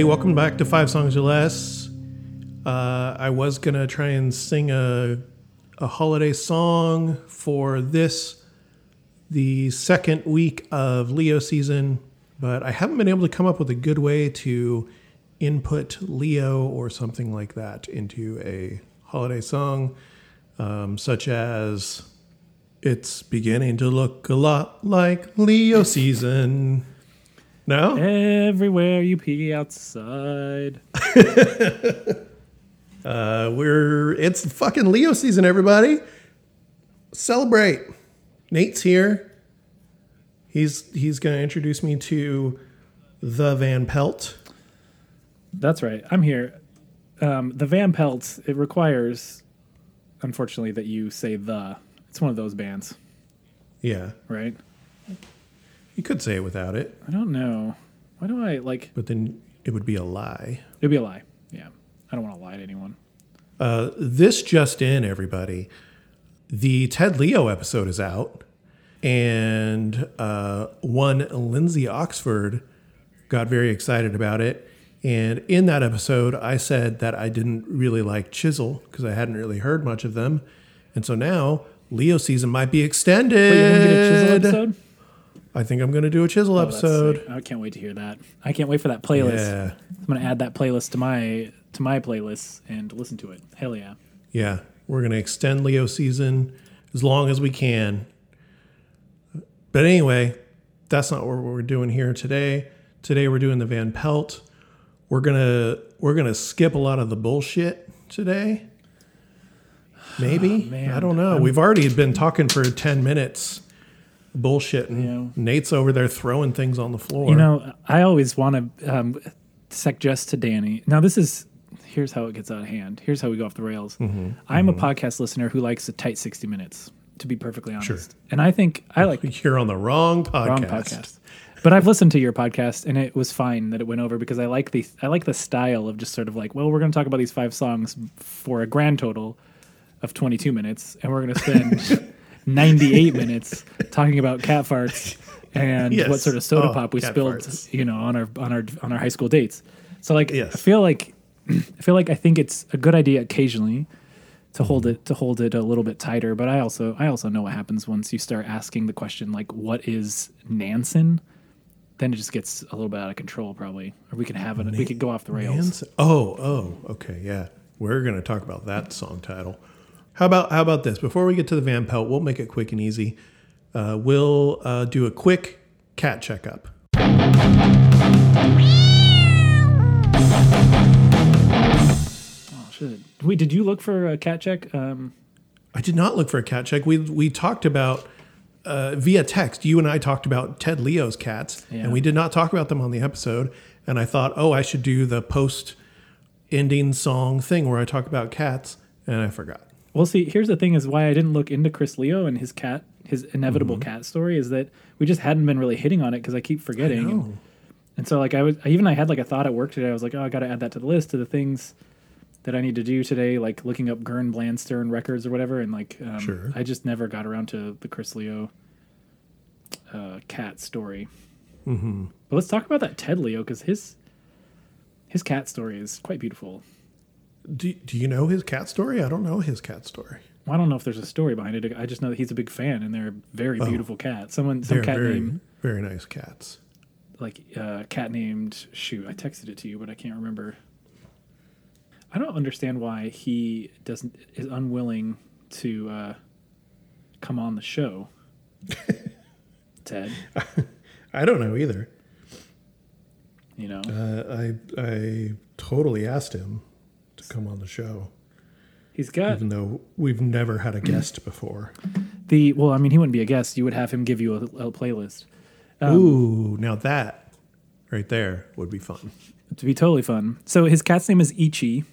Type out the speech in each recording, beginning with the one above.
Everybody, welcome back to Five Songs or Less. Uh, I was going to try and sing a, a holiday song for this, the second week of Leo season, but I haven't been able to come up with a good way to input Leo or something like that into a holiday song, um, such as It's beginning to look a lot like Leo season. No? Everywhere you pee outside. Uh, we're it's fucking Leo season, everybody. Celebrate. Nate's here. He's he's gonna introduce me to the Van Pelt. That's right. I'm here. Um, the Van Pelt, it requires, unfortunately, that you say the. It's one of those bands, Yeah, right? You could say it without it, I don't know. Why do I like. but then it would be a lie. It'd be a lie. Yeah. I don't want to lie to anyone. Uh, this just in, everybody. The Ted Leo episode is out, and uh, one Lindsay Oxford got very excited about it. And in that episode, I said that I didn't really like Chisel because I hadn't really heard much of them. And so now Leo season might be extended. Wait, you're to get a Chisel episode? I think I'm going to do a Chisel Oh, episode. I can't wait to hear that. I can't wait for that playlist. Yeah. I'm going to add that playlist to my to my playlist and listen to it. Hell yeah. Yeah, we're going to extend Leo season as long as we can. But anyway, that's not what we're doing here today. Today we're doing the Van Pelt. We're going to we're going to skip a lot of the bullshit today. Maybe. man. I don't know. We've already been talking for 10 minutes bullshit and Yeah. Nate's over there throwing things on the floor. You know, I always want to um, suggest to Danny. Now, this is here's how it gets out of hand. Here's how we go off the rails. Mm-hmm. I'm a podcast listener who likes a tight 60 minutes. To be perfectly honest, and I think I like you're on the wrong podcast. wrong podcast. But I've listened to your podcast and it was fine that it went over because I like the I like the style of just sort of like, well, we're going to talk about these five songs for a grand total of 22 minutes and we're going to spend 98 minutes talking about cat farts and Yes. what sort of soda Oh, pop we spilled, farts. you know, on our on our on our high school dates. So like Yes. I feel like I feel like I think it's a good idea occasionally to hold it to hold it a little bit tighter, but I also I also know what happens once you start asking the question like what is Nansen? Then it just gets a little bit out of control probably. Or we could have it we could go off the rails. Nancy- Oh, oh, okay, yeah. We're gonna talk about that song title. How about how about this? Before we get to the Van Pelt, we'll make it quick and easy. Uh, we'll uh, do a quick cat checkup. Oh shit. Wait, did you look for a cat check? Um I did not look for a cat check. We we talked about uh, via text. You and I talked about Ted Leo's cats, Yeah. and we did not talk about them on the episode. And I thought, oh, I should do the post ending song thing where I talk about cats, and I forgot. Well, see, here's the thing: is why I didn't look into Chris Leo and his cat, his inevitable Mm-hmm. cat story. Is that we just hadn't been really hitting on it because I keep forgetting. know. And, and so, like, I was even I had like a thought at work today. I was like, oh, I got to add that to the list of the things that I need to do today, like looking up Gern Blandsten records or whatever. And like, um, Sure. I just never got around to the Chris Leo uh, cat story. Mm-hmm. But let's talk about that Ted Leo because his his cat story is quite beautiful. Do, do you know his cat story? I don't know his cat story. Well, I don't know if there's a story behind it. I just know that he's a big fan, and they're a very beautiful cats. Someone, some Oh. Cat very name, very nice cats. like uh, cat named. Shoot, I texted it to you, but I can't remember. I don't understand why he doesn't is unwilling to uh, come on the show. Ted, I don't know either. you know, Uh, I I totally asked him come on the show, he's got even though we've never had a guest before. the. Well, I mean, he wouldn't be a guest. You would have him give you a, a playlist. Um, Ooh, now that right there would be fun. to be totally fun. So his cat's name is Ichi.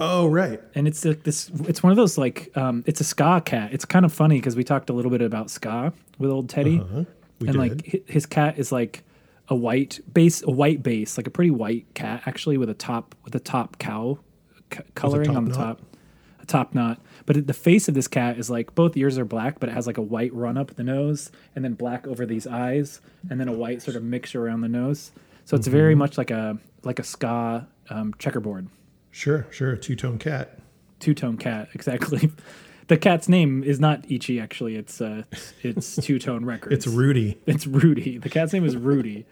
Oh, right. and it's like this it's one of those like um it's a ska cat it's kind of funny because we talked a little bit about ska with old teddy Uh-huh. And did. like his cat is like a white base a white base like a pretty white cat actually with a top with a top cow c- coloring on the knot? top a top knot but the face of this cat is like both ears are black but it has like a white run up the nose and then black over these eyes and then a white sort of mixture around the nose So it's very much like a like a ska um, checkerboard, Sure, sure. A two tone cat. two tone cat. Exactly. The cat's name is not Ichi. Actually, it's uh, it's two tone records. It's Rudy. It's Rudy. The cat's name is Rudy.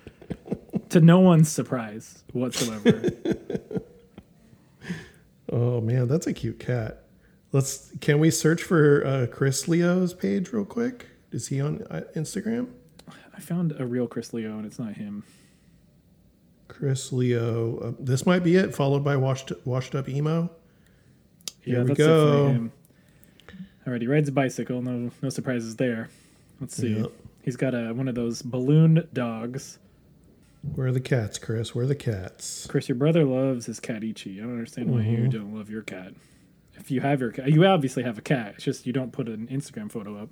to no one's surprise whatsoever. Oh man, that's a cute cat. Let's. Can we search for uh, Chris Leo's page real quick? Is he on uh, Instagram? I found a real Chris Leo, and it's not him. Chris Leo. Uh, this might be it. Followed by washed washed up emo. Here we that's it go. All right, he rides a bicycle. No, no surprises there. Let's see. Yep. He's got a one of those balloon dogs. Where are the cats, Chris? Where are the cats? Chris, your brother loves his cat Ichi. I don't understand why you Mhm. don't love your cat. If you have your cat, you obviously have a cat. It's just you don't put an Instagram photo up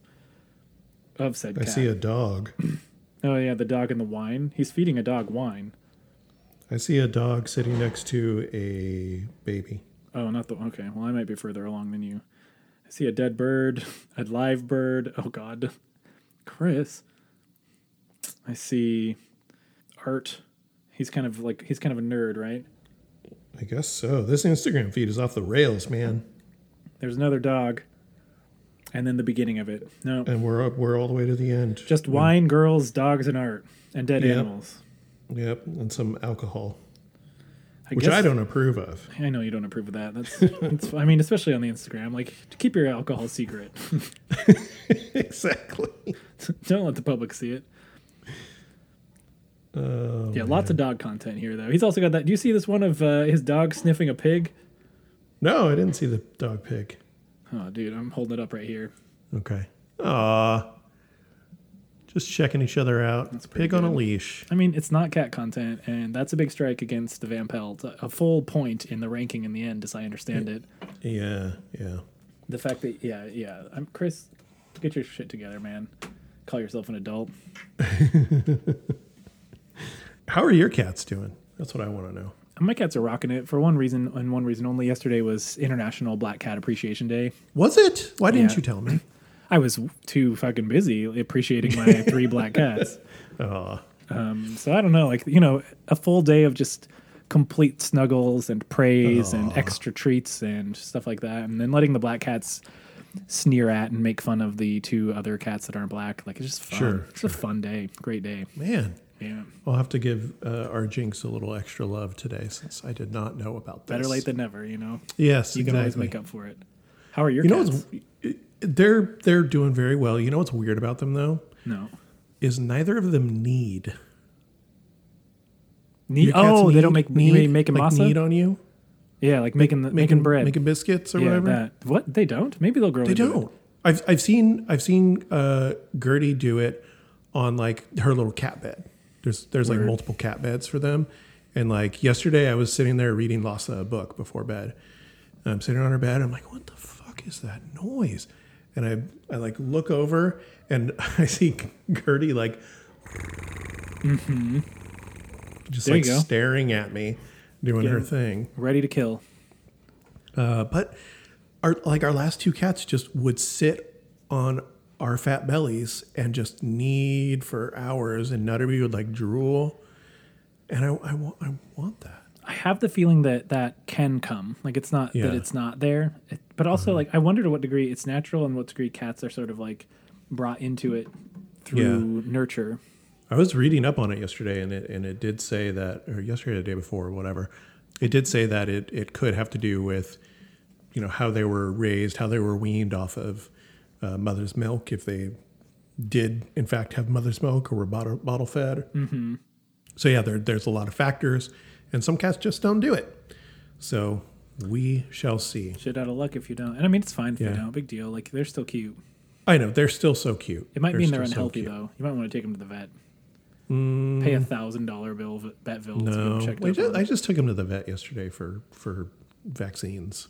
of said I cat. see a dog. oh yeah, the dog and the wine. He's feeding a dog wine. I see a dog sitting next to a baby. Oh, not the okay. Well, I might be further along than you. I see a dead bird, a live bird. Oh God, Chris. I see art. He's kind of like he's kind of a nerd, right? I guess so. This Instagram feed is off the rails, man. There's another dog, and then the beginning of it. No, And we're up, we're all the way to the end. just wine, girls, dogs, and art, and dead Yep. animals. Yep, and some alcohol, I which guess, I don't approve of. I know you don't approve of that. That's, that's. I mean, especially on the Instagram, like to keep your alcohol secret. exactly. don't let the public see it. Oh, Yeah, lots of dog content here, though. He's also got that. Do you see this one of uh, his dog sniffing a pig? No, I didn't see the dog pig. Oh, dude, I'm holding it up right here. Okay. Aw. Just checking each other out. That's pretty Pig on a leash. I mean, it's not cat content, and that's a big strike against the Van Pelt. A full point in the ranking in the end, as I understand it. Yeah, yeah. The fact that, yeah, yeah. I'm Chris. Get your shit together, man. Call yourself an adult. How are your cats doing? That's what I want to know. My cats are rocking it for one reason and one reason only. Yesterday was International Black Cat Appreciation Day. Was it? Why didn't Yeah. you tell me? I was too fucking busy appreciating my three black cats. Oh, Um, so I don't know, like you know, a full day of just complete snuggles and praise and extra treats and stuff like that, and then letting the black cats sneer at and make fun of the two other cats that aren't black. Like it's just fun. Sure, it's a fun day, great day. man. Yeah, I'll have to give uh, our Jinx a little extra love today since I did not know about this. better late than never. You know, yes, you can always make up for it. How are your You know cats? what's they're they're doing very well. You know what's weird about them though no. is neither of them need. Need, oh, they don't need- make making like masa. need on you, yeah, like making the, making, bread, making biscuits or yeah, whatever. that. What they don't? Maybe they'll grow. They don't. I've I've seen I've seen uh, Gertie do it on like her little cat bed. There's there's like multiple cat beds for them, and like yesterday I was sitting there reading Lhasa a book before bed. And I'm sitting on her bed. I'm like, what the fuck is that noise? And I I like look over and I see Gertie like just There like staring at me, doing her thing. Ready to kill. Uh, but our like our last two cats just would sit on our fat bellies and just knead for hours, and Nutterby would like drool, and I I, want I want that. I have the feeling that that can come. Like it's not Yeah. that it's not there, It- but also mm-hmm. like I wonder to what degree it's natural and what degree cats are sort of like brought into it through nurture. I was reading up on it yesterday, and it and it did say that, or yesterday, or the day before, or whatever. It did say that it it could have to do with, you know, how they were raised, how they were weaned off of uh, mother's milk, if they did in fact have mother's milk or were bottle bottle fed. Mm-hmm. So yeah, there, there's a lot of factors, and some cats just don't do it. So we shall see. Shit out of luck if you don't. And I mean it's fine if Yeah. you don't. Big deal. Like they're still cute. I know they're still so cute. It might mean they're still so unhealthy though. You might want to take them to the vet. Pay a thousand dollar bill vet bill to get No, I just. I just took him to the vet yesterday for for vaccines.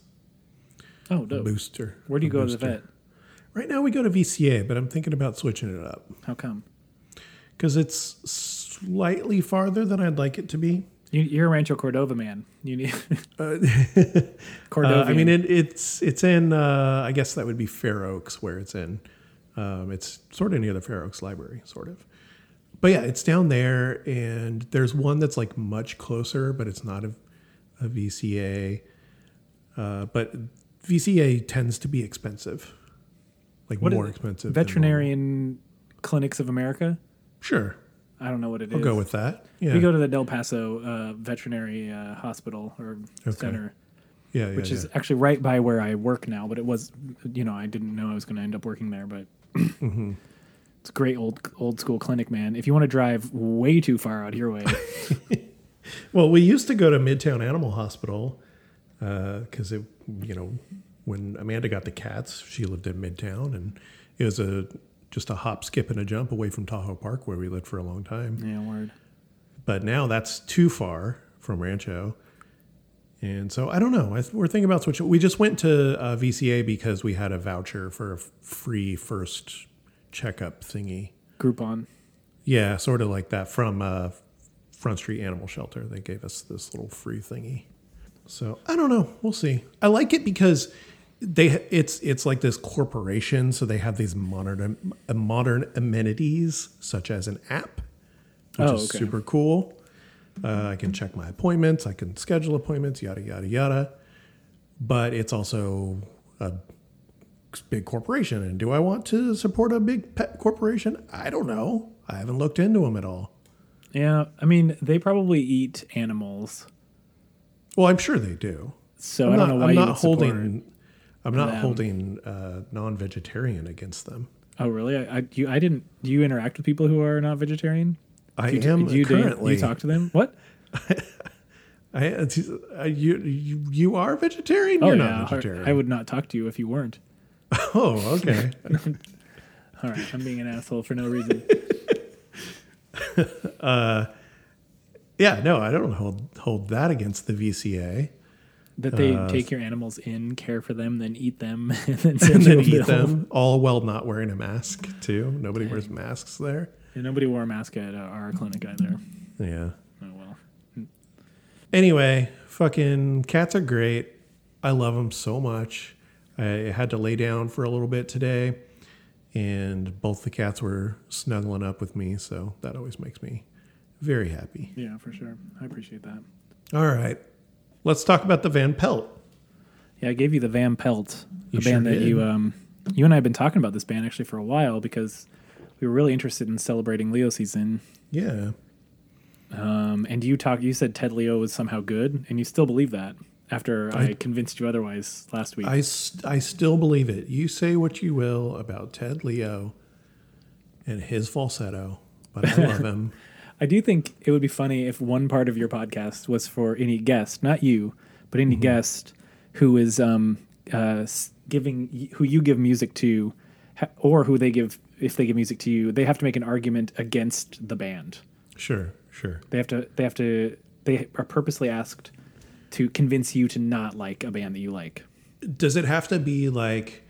oh, A booster. Where do you go to the vet? Right now we go to VCA, but I'm thinking about switching it up How come? because it's slightly farther than I'd like it to be. You, you're a Rancho Cordova man. You need Uh, Cordova. Uh, I mean, it, it's it's in. Uh, I guess that would be Fair Oaks, where it's in. Um, it's sort of near the Fair Oaks Library, sort of. but yeah, it's down there, and there's one that's like much closer, but it's not a, a VCA. Uh, but VCA tends to be expensive, like What is more expensive. Veterinarian Clinics of America. Sure, I don't know what it is. I'll go with that. Yeah, We go to the Del Paso uh, Veterinary uh, Hospital or Okay. Center, yeah, yeah, which yeah. is actually right by where I work now. But it was, you know, I didn't know I was going to end up working there. But Mm-hmm. it's a great old old school clinic, man. If you want to drive way too far out your way, Well, we used to go to Midtown Animal Hospital because it, you know, when Amanda got the cats, she lived in Midtown, and it was a just a hop, skip, and a jump away from Tahoe Park, where we lived for a long time. yeah, word. But now that's too far from Rancho, and so I don't know. I, we're thinking about switching. We just went to uh, VCA because we had a voucher for a free first checkup thingy. Groupon. Yeah, sort of like that from uh, Front Street Animal Shelter. They gave us this little free thingy. So I don't know. We'll see. I like it because they it's it's like this corporation, so they have these modern uh, modern amenities such as an app, which Oh, is super cool. Uh, I can check my appointments. I can schedule appointments. Yada yada yada. But it's also a big corporation, and do I want to support a big pet corporation? I don't know. I haven't looked into them at all. Yeah, I mean they probably eat animals, Well, I'm sure they do. so I'm I don't not, know why I'm not would support- holding. I'm not them. holding uh, non-vegetarian against them. Oh, really? I, I you I didn't. Do you interact with people who are not vegetarian? I Do you, am do you, currently. you talk to them? What? I, uh, you, you you are vegetarian. Oh You're yeah, not vegetarian. I would not talk to you if you weren't. Oh, okay. All right, I'm being an asshole for no reason. uh, yeah, no, I don't hold hold that against the VCA That they Uh, take your animals in, care for them, then eat them, and then and then eat them all while not wearing a mask too. Nobody wears masks there. And nobody wore a mask at uh, our clinic either. Yeah. Oh well. Anyway, fucking cats are great. I love them so much. I had to lay down for a little bit today, and both the cats were snuggling up with me, so that always makes me very happy. Yeah, for sure. I appreciate that. All right, let's talk about the Van Pelt. Yeah, I gave you the Van Pelt, a You band sure that you um you and I have been talking about this band actually for a while because we were really interested in celebrating Leo season. Yeah, Um, and you talk you said Ted Leo was somehow good, and you still believe that after I, I- convinced you otherwise last week. I I still believe it. You say what you will about Ted Leo and his falsetto, but I love him. I do think it would be funny if one part of your podcast was for any guest, not you, but any Mm-hmm. guest who is um, uh, giving who you give music to, or who they give if they give music to you, they have to make an argument against the band. Sure, sure. They have to. They have to. They are purposely asked to convince you to not like a band that you like. does it have to be like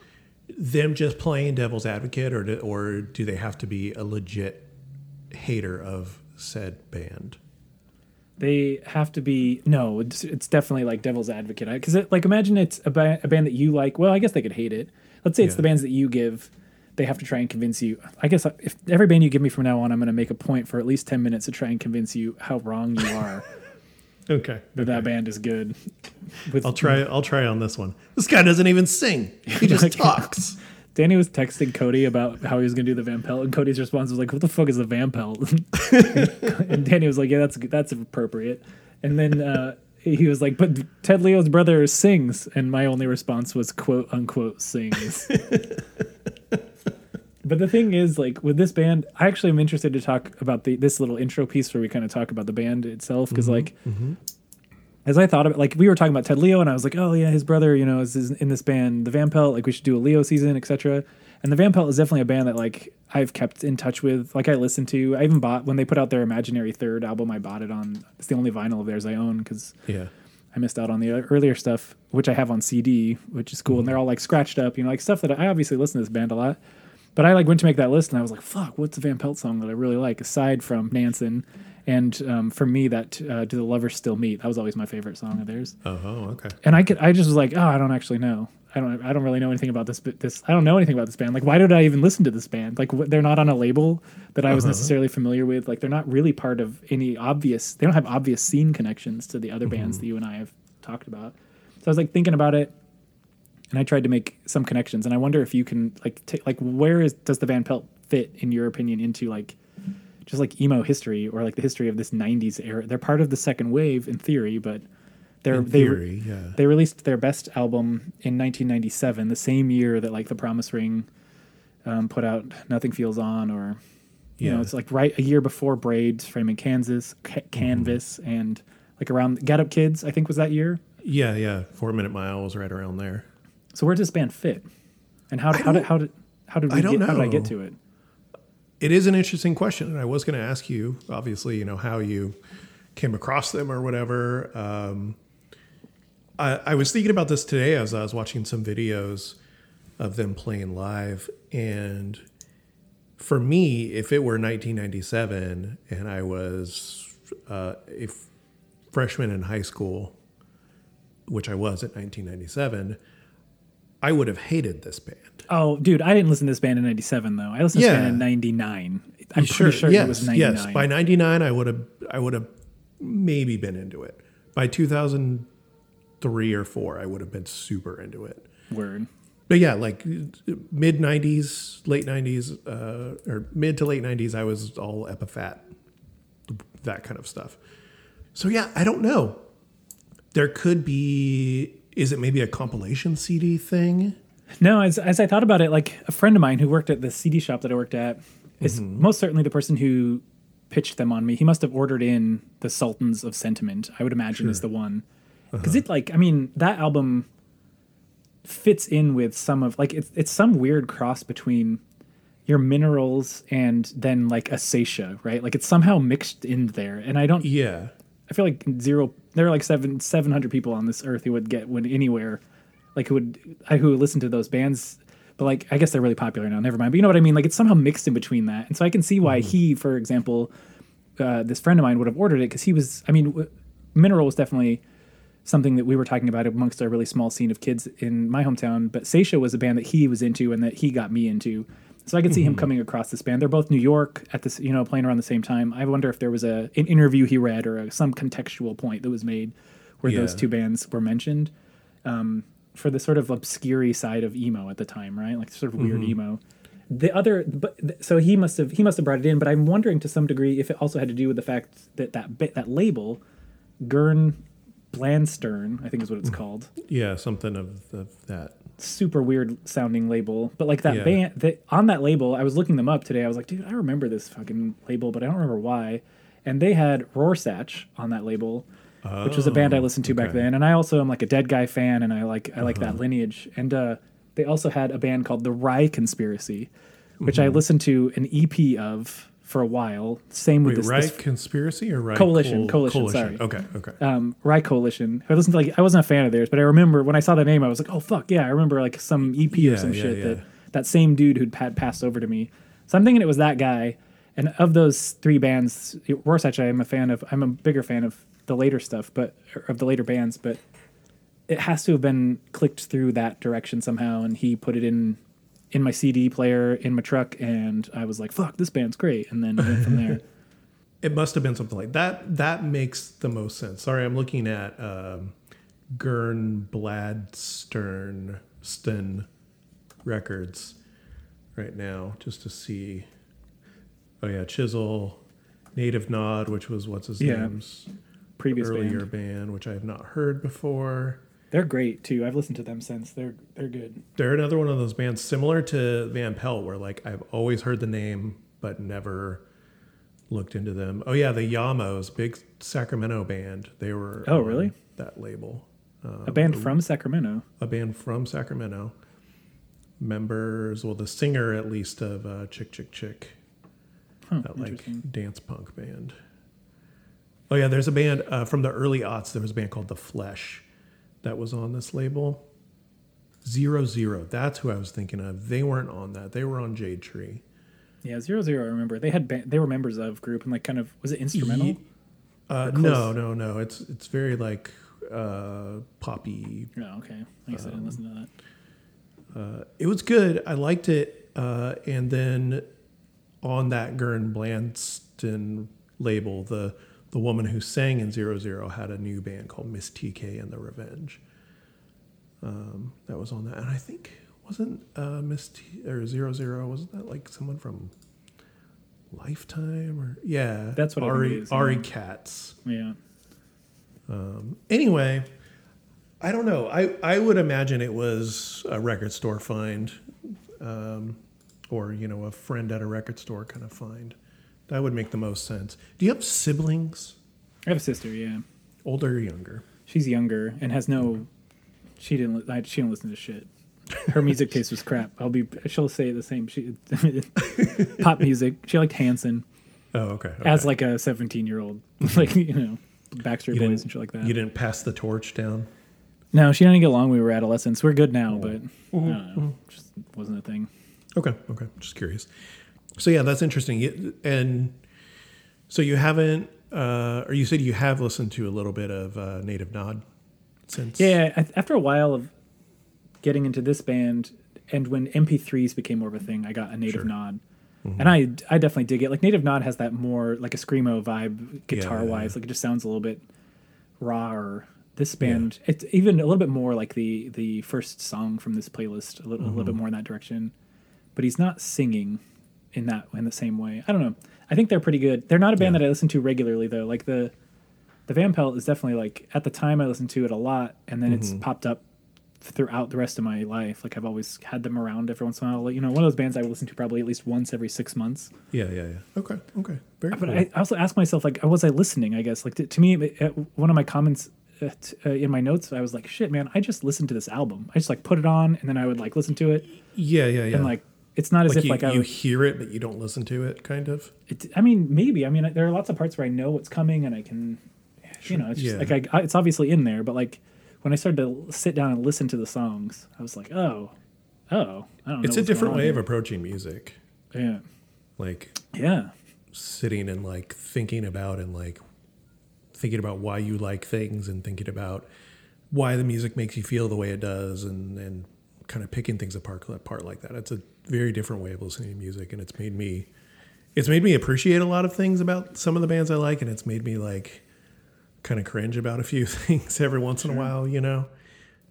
them just playing devil's advocate or do, or do they have to be a legit hater of said band They have to be no. It's, it's definitely like devil's advocate because like imagine it's a, ba- a band that you like. Well, I guess they could hate it. Let's say it's Yeah. the bands that you give. They have to try and convince you. I guess uh, if every band you give me from now on, I'm going to make a point for at least ten minutes to try and convince you how wrong you are okay that that band is good. With i'll try i'll try on this one this guy doesn't even sing he just talks Danny was texting Cody about how he was going to do the Van Pelt, and Cody's response was like, "What the fuck is the Van Pelt?" and Danny was like, "Yeah, that's that's appropriate." And then uh, he was like, "But Ted Leo's brother sings," and my only response was "quote unquote sings." but the thing is, like with this band, I actually am interested to talk about the this little intro piece where we kind of talk about the band itself because, like, as I thought of it, like we were talking about Ted Leo, and I was like, oh yeah, his brother, you know, is, is in this band, the Van Pelt. Like we should do a Leo season, etc. And the Van Pelt is definitely a band that like I've kept in touch with. Like I listened to, I even bought when they put out their Imaginary Third album. I bought it on. It's the only vinyl of theirs I own because yeah I missed out on the uh, earlier stuff, which I have on CD, which is cool. And they're all like scratched up, you know, like stuff that I obviously listen to this band a lot. But I like went to make that list and I was like, fuck, what's a Van Pelt song that I really like aside from Nansen? And um, for me, that uh, "Do the Lovers Still Meet" that was always my favorite song of theirs. Oh, okay. And I could, I just was like, oh, I don't actually know. I don't, I don't really know anything about this. This, I don't know anything about this band. Like, why did I even listen to this band? Like, wh- they're not on a label that I was Uh-huh. necessarily familiar with. Like, they're not really part of any obvious. They don't have obvious scene connections to the other bands Mm-hmm. that you and I have talked about. So I was like thinking about it, and I tried to make some connections. And I wonder if you can like take like where is does the Van Pelt fit in your opinion into like just like emo history or like the history of this 90s era they're part of the second wave in theory but they're In they, yeah. they released their best album in 1997 the same year that like the promise ring um, put out nothing feels on or you know Yeah. it's like right a year before braids framing kansas Ca- canvas and like around get up kids i think was that year Yeah, yeah. Four Minute Mile was right around there. so where does this band fit and how, I how did how did how did we I don't get, how did i get to it It is an interesting question, and I was going to ask you, obviously, you know, how you came across them or whatever. Um, I, I was thinking about this today as I was watching some videos of them playing live, and for me, if it were 1997 and I was uh, a freshman in high school, which I was at 1997, I would have hated this band. Oh dude i didn't listen to this band in 97 though i listened to this Yeah. band in 99 i'm pretty sure yes, it was 99 Yes, by ninety nine, I would have, I would have maybe been into it. By two thousand three or four, I would have been super into it. word But yeah, like mid nineties, late nineties, uh, or mid to late nineties, I was all Epitaph, that kind of stuff. So yeah, I don't know. There could be. Is it maybe a compilation CD thing? No, as, as I thought about it, like a friend of mine who worked at the CD shop that I worked at is Mm-hmm. most certainly the person who pitched them on me. He must have ordered in the Sultans of Sentiment. I would imagine is the one because Uh-huh. it like I mean that album fits in with some of like it's it's some weird cross between your minerals and then like a Seisha, right? Like it's somehow mixed in there, and I don't Yeah. I feel like zero. There are like seven seven hundred people on this earth who would get when anywhere, like who would I who would listen to those bands. But like I guess they're really popular now. Never mind. But you know what I mean. Like it's somehow mixed in between that, and so I can see why he, for example, uh, this friend of mine would have ordered it because he was. I mean, w- Mineral was definitely something that we were talking about amongst our really small scene of kids in my hometown. But Seisha was a band that he was into and that he got me into. So I could see him coming across this band. They're both New York at this, you know, playing around the same time. I wonder if there was a an interview he read or a, some contextual point that was made where those two bands were mentioned um, for the sort of obscure side of emo at the time, right? Like sort of weird mm-hmm. emo. The other, but th- so he must have he must have brought it in. But I'm wondering to some degree if it also had to do with the fact that that bit that label, Gern Blandsten, I think is what it's mm. called. Yeah, something of, of that. Super weird sounding label, but like that Yeah. band that on that label, I was looking them up today. I was like, dude, I remember this fucking label, but I don't remember why. And they had Rorschach on that label, which was a band I listened to back okay. Uh-huh. then. And I also am like a Dead Guy fan, and I like I like that lineage. And uh, they also had a band called the Rye Conspiracy, which I Mm-hmm. listened to an EP of for a while. Same with Wait, this, right this conspiracy or right Coalition, Coalition, sorry. Okay, okay. um, Rye Coalition. I listened to like I wasn't a fan of theirs, but I remember when I saw the name, I was like, oh fuck yeah, I remember like some EP Yeah, or some yeah, shit yeah. that that same dude who'd had passed over to me. So I'm thinking it was that guy. And of those three bands, Rorschach, I am a fan of. I'm a bigger fan of the later stuff, but of the later bands, but it has to have been clicked through that direction somehow, and he put it in in my CD player in my truck, and I was like, "Fuck, this band's great," and then went from there. It must have been something like that. That makes the most sense. Sorry, I'm looking at um, Gurn Bladstern Sten records right now just to see. Oh yeah, Chisel, Native Nod, which was what's his Yeah, name's Previous earlier band. band, which I have not heard before. They're great too. I've listened to them since. They're they're good. They're another one of those bands similar to Van Pelt, where like I've always heard the name but never looked into them. Oh yeah, the Yamos, big Sacramento band. They were Oh, really? that label. Um, A band from Sacramento. a band from Sacramento. Members, well, the singer at least of uh, Chick Chick Chick, Huh, that like dance punk band. Oh yeah, there's a band uh, from the early aughts. There was a band called The Flesh that was on this label. Zero Zero. That's who I was thinking of. They weren't on that. They were on Jade Tree. Yeah, zero zero. I remember they had ba- they were members of group and like kind of was it instrumental? Ye- Uh, no, no, no. It's it's very like uh, poppy. Oh, okay. I guess I didn't listen to that. Uh, it was good. I liked it. Uh, and then on that Gern Blandsten label, the the woman who sang in Zero Zero had a new band called Miss TK and the Revenge. Um, that was on that, and I think wasn't uh, Miss T or Zero Zero wasn't that like someone from Lifetime or yeah? That's what Ari it is, Ari yeah. Katz. Yeah. Um, anyway, I don't know. I, I would imagine it was a record store find, um, or you know, a friend at a record store kind of find. That would make the most sense. Do you have siblings, I have a sister. Yeah, older or younger? she's younger and has no. She didn't. li- I, she didn't listen to shit. Her music taste was crap. I'll be. She'll say the same. She pop music. She liked Hanson Oh, okay. okay. as like a seventeen year old, mm-hmm. like you know, Backstreet you Boys and shit like that. You didn't pass the torch down. No, she didn't get along. when We were adolescents. We're good now, oh. but Mm-hmm. don't know. Just wasn't a thing. Okay, okay. Just curious. So yeah, that's interesting. And so you haven't, uh, or you said you have listened to a little bit of uh, Native Nod since. Yeah, I, after a while of getting into this band, and when MP3s became more of a thing, I got a Native Sure. Nod, and I I definitely dig it. Like Native Nod has that more like a screamo vibe, guitar wise. Like it just sounds a little bit raw. Or this band, it's even a little bit more like the the first song from this playlist, a little, a little bit more in that direction. But he's not singing in that in the same way. I don't know. I think they're pretty good. They're not a band Yeah. that I listen to regularly though. Like the the Van Pelt is definitely like at the time I listened to it a lot, and then it's popped up throughout the rest of my life. Like I've always had them around every once in a while. You know, one of those bands I listen to probably at least once every six months. Yeah, yeah, yeah. Okay, okay. Very But cool. I also ask myself, like, was I listening? I guess, like, to, to me, it- one of my comments uh, t- uh, in my notes, I was like, "Shit, man, I just listened to this album. I just like put it on, and then I would like listen to it, yeah, yeah, yeah. and like, it's not as like if you, like I you hear it, but you don't listen to it, kind of. it, I mean, maybe. I mean, there are lots of parts where I know what's coming, and I can, you know, it's just Yeah. like I, I, it's obviously in there. But like when I started to sit down and listen to the songs, I was like, oh, oh, I don't know. It's a different way of approaching music. yeah, Like yeah, sitting and like thinking about and like thinking about why you like things and thinking about why the music makes you feel the way it does and and kind of picking things apart apart like that. It's a very different way of listening to music and it's made me it's made me appreciate a lot of things about some of the bands I like and it's made me like kind of cringe about a few things every once in a while, you know.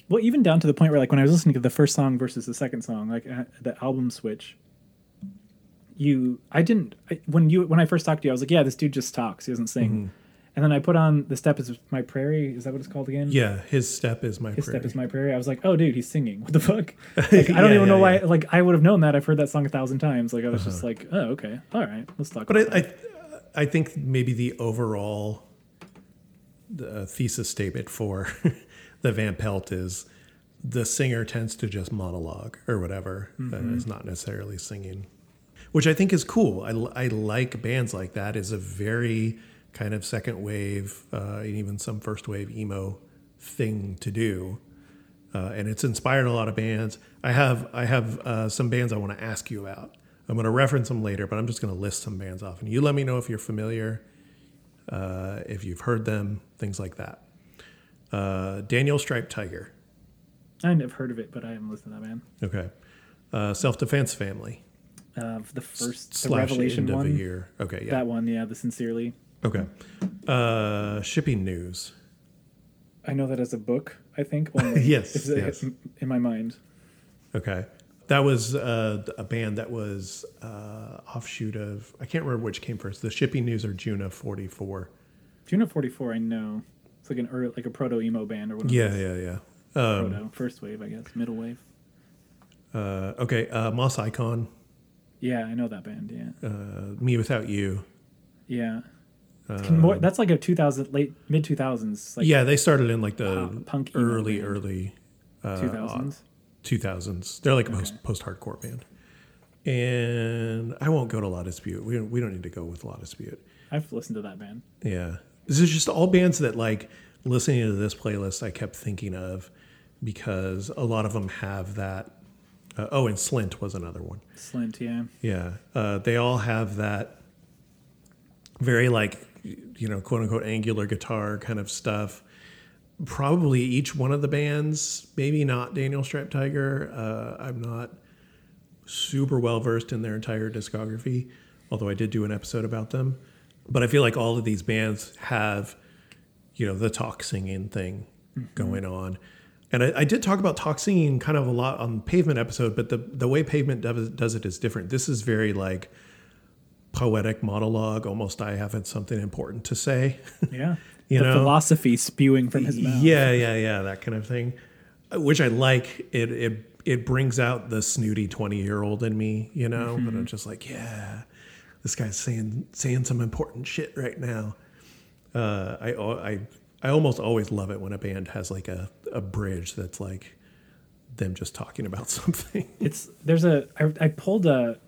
Well, even down to the point where, like, when I was listening to the first song versus the second song, like uh, the album switch, you, I didn't I, when you when I first talked to you, I was like, yeah, this dude just talks, he doesn't sing. Mm-hmm. And then I put on the step is my prairie. Is that what it's called again? Yeah, his step is my His prayer. step is my prairie. I was like, oh, dude, he's singing. What the fuck? Like, I don't Yeah, even know why. yeah. Like, I would have known that. I've heard that song a thousand times. Like, I was uh-huh. just like, oh, okay, all right, let's talk. But about I. I, I think maybe the overall uh, thesis statement for the Van Pelt is the singer tends to just monologue or whatever, and is not necessarily singing, which I think is cool. I I like bands like that. Is a very kind of second wave, uh, and even some first wave emo thing to do. Uh, and it's inspired a lot of bands. I have I have uh, some bands I want to ask you about. I'm going to reference them later, but I'm just going to list some bands off, and you let me know if you're familiar, uh, if you've heard them, things like that. Uh, Daniel Striped Tiger, I've never heard of it, but I haven't listened to that man. okay. Uh, Self Defense Family Uh, the first, the slash Revelation end of one. a year. Okay, yeah. That one, yeah, the sincerely. Okay. Uh, shipping News. I know that as a book. I think. Only. Yes, yes. In my mind. Okay. That was uh, a band that was uh, offshoot of I can't remember which came first. The Shipping News or June of 44. June of 44, I know. It's like an early, like a proto emo band or whatever. Yeah, yeah, yeah. Um, Proto. First wave, I guess. Middle wave. uh, okay, uh, Moss Icon, Yeah, I know that band. Yeah. uh, Me Without You. Yeah. Can more, that's like a 2000, late, mid 2000s. Like Um, yeah, they started in like the punk early, early uh, 2000s. 2000s. They're like a post post hardcore band. And I won't go to La Dispute. We don't, we don't need to go with La Dispute. I've listened to that band. Yeah. This is just all bands that like listening to this playlist I kept thinking of because a lot of them have that. Uh, oh, and Slint was another one. Slint, yeah. Yeah, uh, they all have that very like you know quote unquote angular guitar kind of stuff. Probably each one of the bands, maybe not Daniel Stripe Tiger. Uh, I'm not super well versed in their entire discography, although I did do an episode about them. But I feel like all of these bands have, you know, the talk singing thing going on. And I, I did talk about talk singing kind of a lot on Pavement episode, but the the way Pavement does, does it is different. This is very like poetic monologue. Almost, I have something important to say. Yeah. You the know? philosophy spewing from his mouth. Yeah, yeah, yeah, that kind of thing, Uh, which I like. It it it brings out the snooty twenty year old in me, you know. But I'm just like, yeah, this guy's saying saying some important shit right now. Uh, I I I almost always love it when a band has like a a bridge that's like them just talking about something. It's there's a I, I pulled a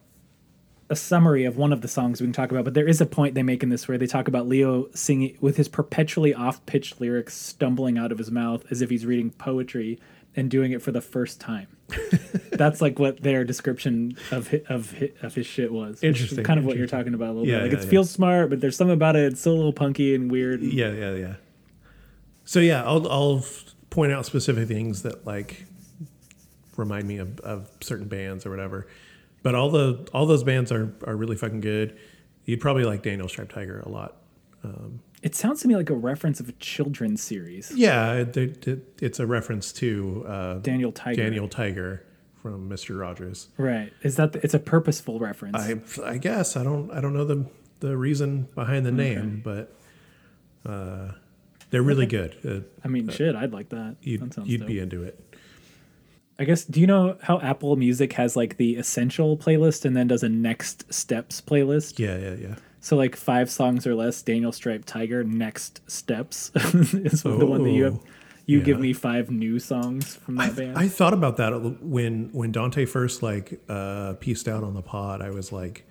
a summary of one of the songs we can talk about, but there is a point they make in this where they talk about Leo singing with his perpetually off-pitched lyrics stumbling out of his mouth as if he's reading poetry and doing it for the first time. That's like what their description of hi- of hi- of his shit was. Interesting, kind of what you're talking about a little Yeah, bit. Like yeah, it yeah. feels smart, but there's something about it. It's still a little punky and weird. yeah, yeah, yeah. So yeah, I'll I'll point out specific things that like remind me of, of certain bands or whatever. But all the all those bands are are really fucking good. You'd probably like Daniel Stripe Tiger a lot. It sounds to me like a reference of a children's series. Yeah, it, it, it- it's a reference to uh, Daniel Tiger. Daniel Tiger from Mister Rogers. Right. Is that the, it's a purposeful reference? I I guess I don't I don't know the the reason behind the name, but uh, they're really good. Uh, I mean, shit, I'd like that. you'd that sounds you'd be into it. I guess. Do you know how Apple Music has like the essential playlist and then does a next steps playlist? Yeah, yeah, yeah. So like five songs or less, Daniel Stripe Tiger. Next steps is the one that you have. Oh, You give me five new songs from that I, band. I thought about that when when Dante first like uh pieced out on the pod. I was like,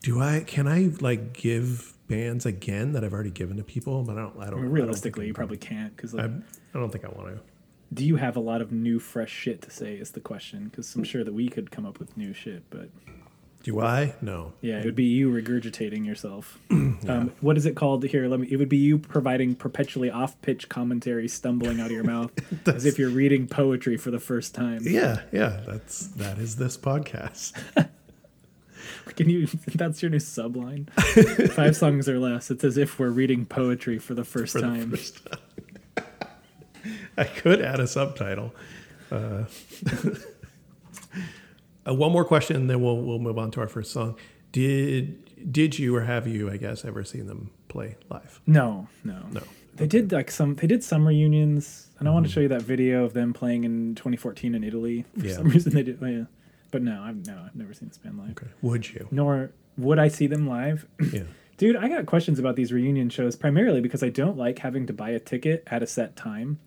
do I can I like give bands again that I've already given to people? But I don't. I don't. I don't Realistically, you probably can't because I, I don't think I want to. Do you have a lot of new fresh shit to say? Is the question because I'm sure that we could come up with new shit, but Do I? No. Yeah, it would be you regurgitating yourself. um, what is it called here? Let me. It would be you providing perpetually off-pitch commentary, stumbling out of your mouth as if you're reading poetry for the first time. Yeah, yeah. That's that is this podcast. Can you? That's your new subline. Five songs or less. It's as if we're reading poetry for the first For the first time. I could add a subtitle. Uh, uh, one more question, and then we'll we'll move on to our first song. Did did you or have you, I guess, ever seen them play live? No, no, No. They did like some. They did some reunions, and I want to show you that video of them playing in 2014 in Italy. For Yeah. some reason, they did. oh, yeah. But no, I've no, I've never seen this band live. Okay. Would you? Nor would I see them live. Yeah. Dude, I got questions about these reunion shows primarily because I don't like having to buy a ticket at a set time.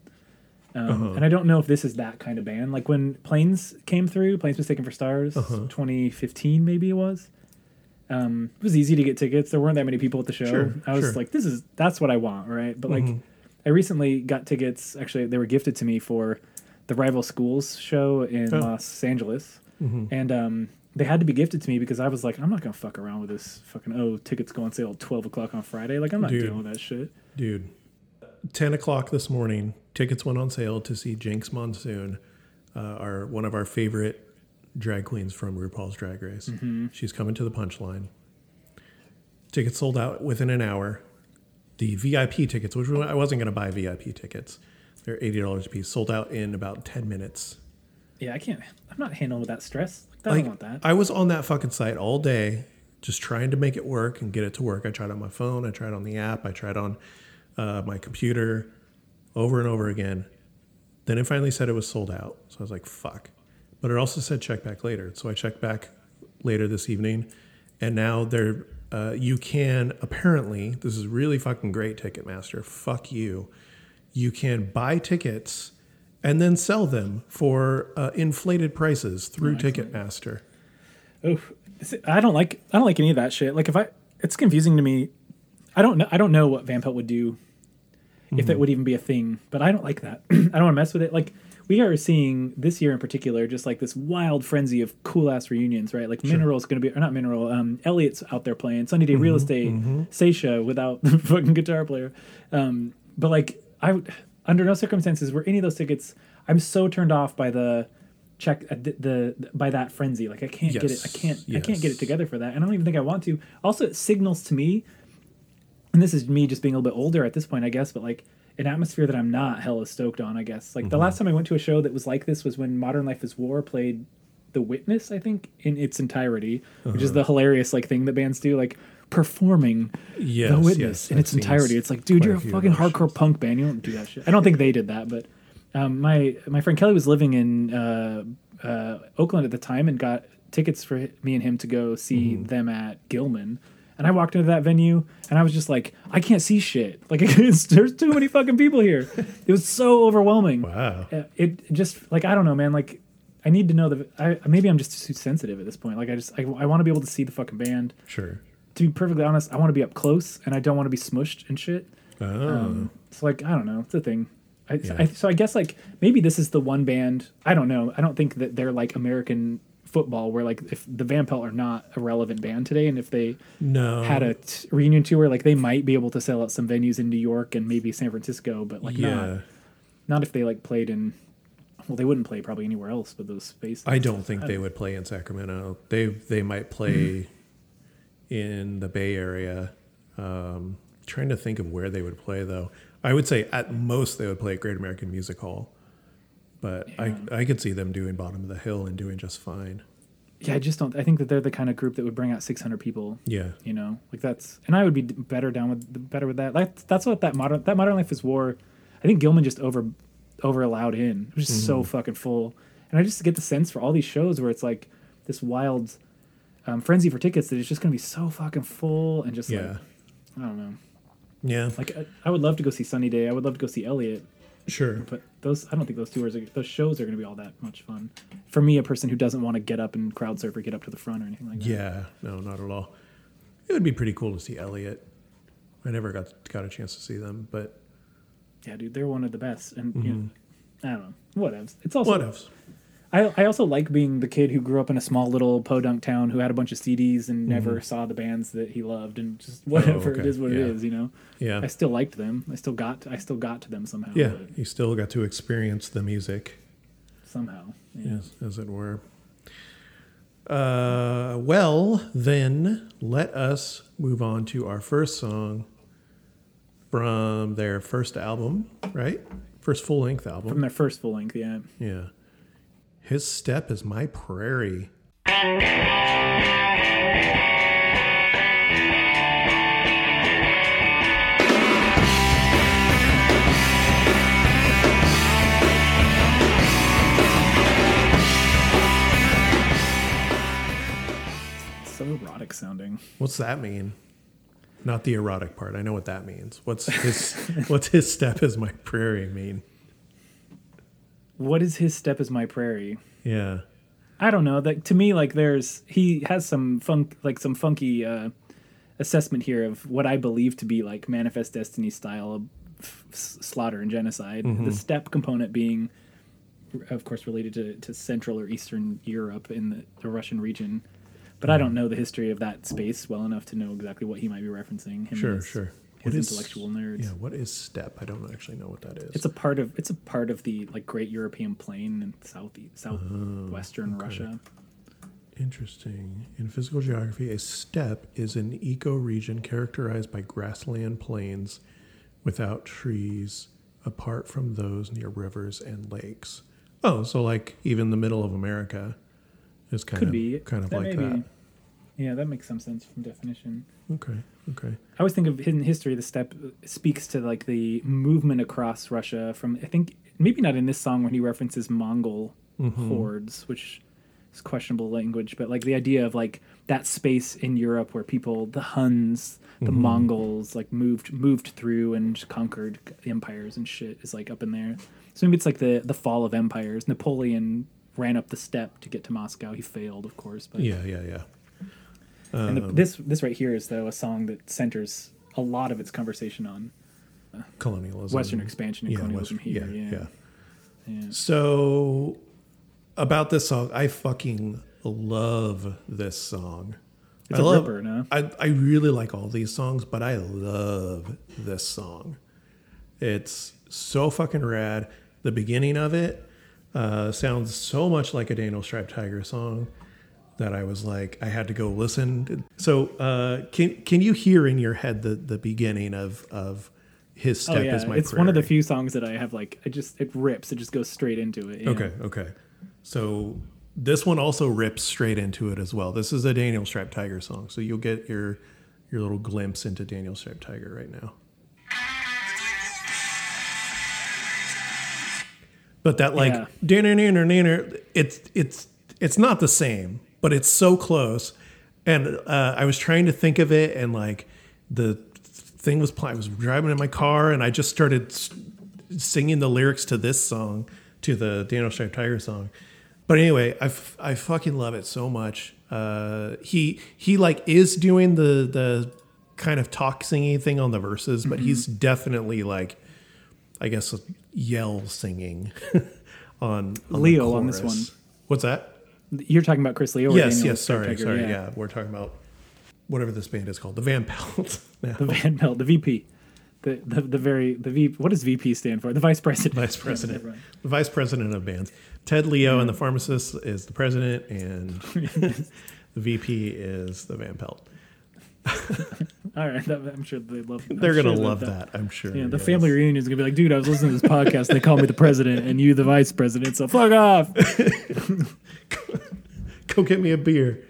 Um, Uh-huh. And I don't know if this is that kind of band. Like when Planes came through, Planes Mistaken for Stars, Uh-huh. 2015 maybe it was. Um, it was easy to get tickets. There weren't that many people at the show. Sure, I was sure. like, this is that's what I want, right? But like, Mhm. I recently got tickets. Actually, they were gifted to me for the Rival Schools show in Oh. Los Angeles, Mhm. and um, they had to be gifted to me because I was like, I'm not gonna fuck around with this fucking oh tickets go on sale at twelve o'clock on Friday. Like I'm not Dude. dealing with that shit. Dude, 10 o'clock this morning, tickets went on sale to see Jinkx Monsoon, uh, our one of our favorite drag queens from RuPaul's Drag Race. Mm-hmm. She's coming to the punchline. Tickets sold out within an hour. The VIP tickets, which I wasn't going to buy VIP tickets, they're $80 a piece, sold out in about 10 minutes. Yeah, I can't. I'm not handling with that stress. Like, I Like, don't want that. I was on that fucking site all day, just trying to make it work and get it to work. I tried on my phone, I tried on the app, I tried on uh, my computer, over and over again. Then it finally said it was sold out, so I was like, "Fuck!" But it also said check back later, so I checked back later this evening, and now they're uh, you can apparently this is really fucking great, Ticketmaster. Fuck you. You can buy tickets and then sell them for uh, inflated prices through Ticketmaster. Oof. I don't like. I don't like any of that shit. Like if I, it's confusing to me. I don't know. I don't know what Van Pelt would do. if that would even be a thing. But I don't like that. I don't want to mess with it. Like we are seeing this year in particular, just like this wild frenzy of cool ass reunions, right? Like Mineral's going to be, or not Mineral, um, Elliot's out there playing Sunny Day Real Estate, Saetia without the fucking guitar player. Um, but like I would, under no circumstances were any of those tickets. I'm so turned off by the check uh, the, the by that frenzy. Like I can't get it. I can't. I can't get it together for that. And I don't even think I want to. Also, it signals to me and this is me just being a little bit older at this point, I guess, but like an atmosphere that I'm not hella stoked on, I guess. Like the last time I went to a show that was like this was when Modern Life is War played The Witness, I think, in its entirety, which is the hilarious like thing that bands do, like performing Yes, The Witness yes, in its entirety. It's like, dude, you're a a fucking hardcore punk band. You don't do that shit. I don't think they did that, but um, my my friend Kelly was living in uh, uh, Oakland at the time and got tickets for me and him to go see Mm-hmm. them at Gilman. And I walked into that venue and I was just like, I can't see shit. Like, there's too many fucking people here. It was so overwhelming. Wow. Uh, It just like I don't know, man. Like, I need to know the. I maybe I'm just too sensitive at this point. Like, I just I, I want to be able to see the fucking band. Sure. To be perfectly honest, I want to be up close and I don't want to be smushed and shit. Oh. Um, so like I don't know, it's a thing. I, Yeah. I, so I guess like maybe this is the one band. I don't know. I don't think that they're like American football, where like if the Van Pelt are not a relevant band today, and if they no. had a t- reunion tour, like they might be able to sell out some venues in New York and maybe San Francisco, but like yeah. not not if they like played in. Well, they wouldn't play probably anywhere else but those spaces. I don't think they would play in Sacramento. They they might play in the Bay Area. Um, trying to think of where they would play though. I would say at most they would play at Great American Music Hall, but I I could see them doing Bottom of the Hill and doing just fine. yeah, I just don't. I think that they're the kind of group that would bring out 600 people. Yeah. you know like that's and i would be better down with better with that like that's what that modern that modern life is war i think gilman just over over allowed in it was just so fucking full and i just get the sense for all these shows where it's like this wild um, frenzy for tickets that it's just gonna be so fucking full and just Yeah. like i don't know Yeah. like I, I would love to go see sunny day i would love to go see elliot Sure. but those i don't think those tours are, those shows are gonna be all that much fun for me a person who doesn't want to get up and crowd surf or get up to the front or anything like that Yeah. No, not at all. It would be pretty cool to see Elliot. I never got got a chance to see them, but Yeah, dude, they're one of the best, and you mm-hmm. know, I don't know, whatevs. It's also what else? I I also like being the kid who grew up in a small little podunk town who had a bunch of CDs and never saw the bands that he loved, and just whatever it okay. is, what it Yeah. is, you know. Yeah. I still liked them. I still got I still got to them somehow. Yeah. You still got to experience the music. somehow. Yeah. as, as it were. Uh, well, then let us move on to our first song from their first album, right? First full length album. From their first full length, yeah. Yeah. His Steppe is My Prairie. So erotic sounding. What's that mean? Not the erotic part. I know what that means. What's his What's his steppe is my prairie mean? What is his steppe is my prairie? Yeah. I don't know. That to me, like there's he has some funk, like some funky uh, assessment here of what I believe to be like manifest destiny style of f- slaughter and genocide. The steppe component being, of course, related to, to Central or Eastern Europe in the, the Russian region. But I don't know the history of that space well enough to know exactly what he might be referencing. Him Sure, sure. His What is- intellectual nerds. Yeah, what is steppe? I don't actually know what that is. It's a part of it's a part of the like Great European Plain in south southwestern oh, Russia. Interesting. In physical geography, a steppe is an ecoregion characterized by grassland plains without trees, apart from those near rivers and lakes. Oh, so like even the middle of America is kind Could of be kind of that like that. Yeah, that makes some sense from definition. Okay. Okay. I always think of hidden history. The steppe speaks to like the movement across Russia from I think maybe not in this song when he references Mongol Mm-hmm. hordes, which is questionable language, but like the idea of like that space in Europe where people, the Huns, the Mm-hmm. Mongols, like moved moved through and conquered empires and shit is like up in there. So maybe it's like the the fall of empires. Napoleon ran up the steppe to get to Moscow. He failed, of course, but Yeah. Yeah. Yeah. And Um, the, this this right here is though a song that centers a lot of its conversation on colonialism, Western expansion and Yeah, colonialism Western- here. yeah, Yeah, yeah. yeah. So, about this song, I fucking love this song. It's I a love, ripper, no? I, I really like all these songs, but I love this song. It's so fucking rad. The beginning of it uh, sounds so much like a Daniel Striped Tiger song that I was like, I had to go listen. So, uh, can can you hear in your head the the beginning of of his step Oh yeah, is my it's one of the few songs that I have like it just it rips. It just goes straight into it. yeah. Okay, okay. So this one also rips straight into it as well. This is a Daniel Striped Tiger song, so you'll get your your little glimpse into Daniel Striped Tiger right now. But that like Yeah. it's it's it's not the same, but it's so close. And uh, I was trying to think of it, and like the thing was playing. I was driving in my car, and I just started s- singing the lyrics to this song, to the Daniel Striped Tiger song. But anyway, I, f- I fucking love it so much. Uh, he he like is doing the the kind of talk singing thing on the verses, but he's definitely like, I guess yell singing on, on Leo on this one. What's that? You're talking about Chris Leo. yes, Daniel yes. Sorry, sorry. Yeah. we're talking about whatever this band is called, the Van Pelt. now. the Van Pelt, the VP, the, the the very the V. What does VP stand for? The Vice President. Vice President, the Vice President of bands. Ted Leo and the pharmacist is the president, and the VP is the Van Pelt. All right, that, I'm sure they love. I'm They're gonna sure love that. I'm sure. Yeah, the yes. family reunion is gonna be like, dude, I was listening to this podcast. They call me the president and you the vice president. So fuck off. Go get me a beer.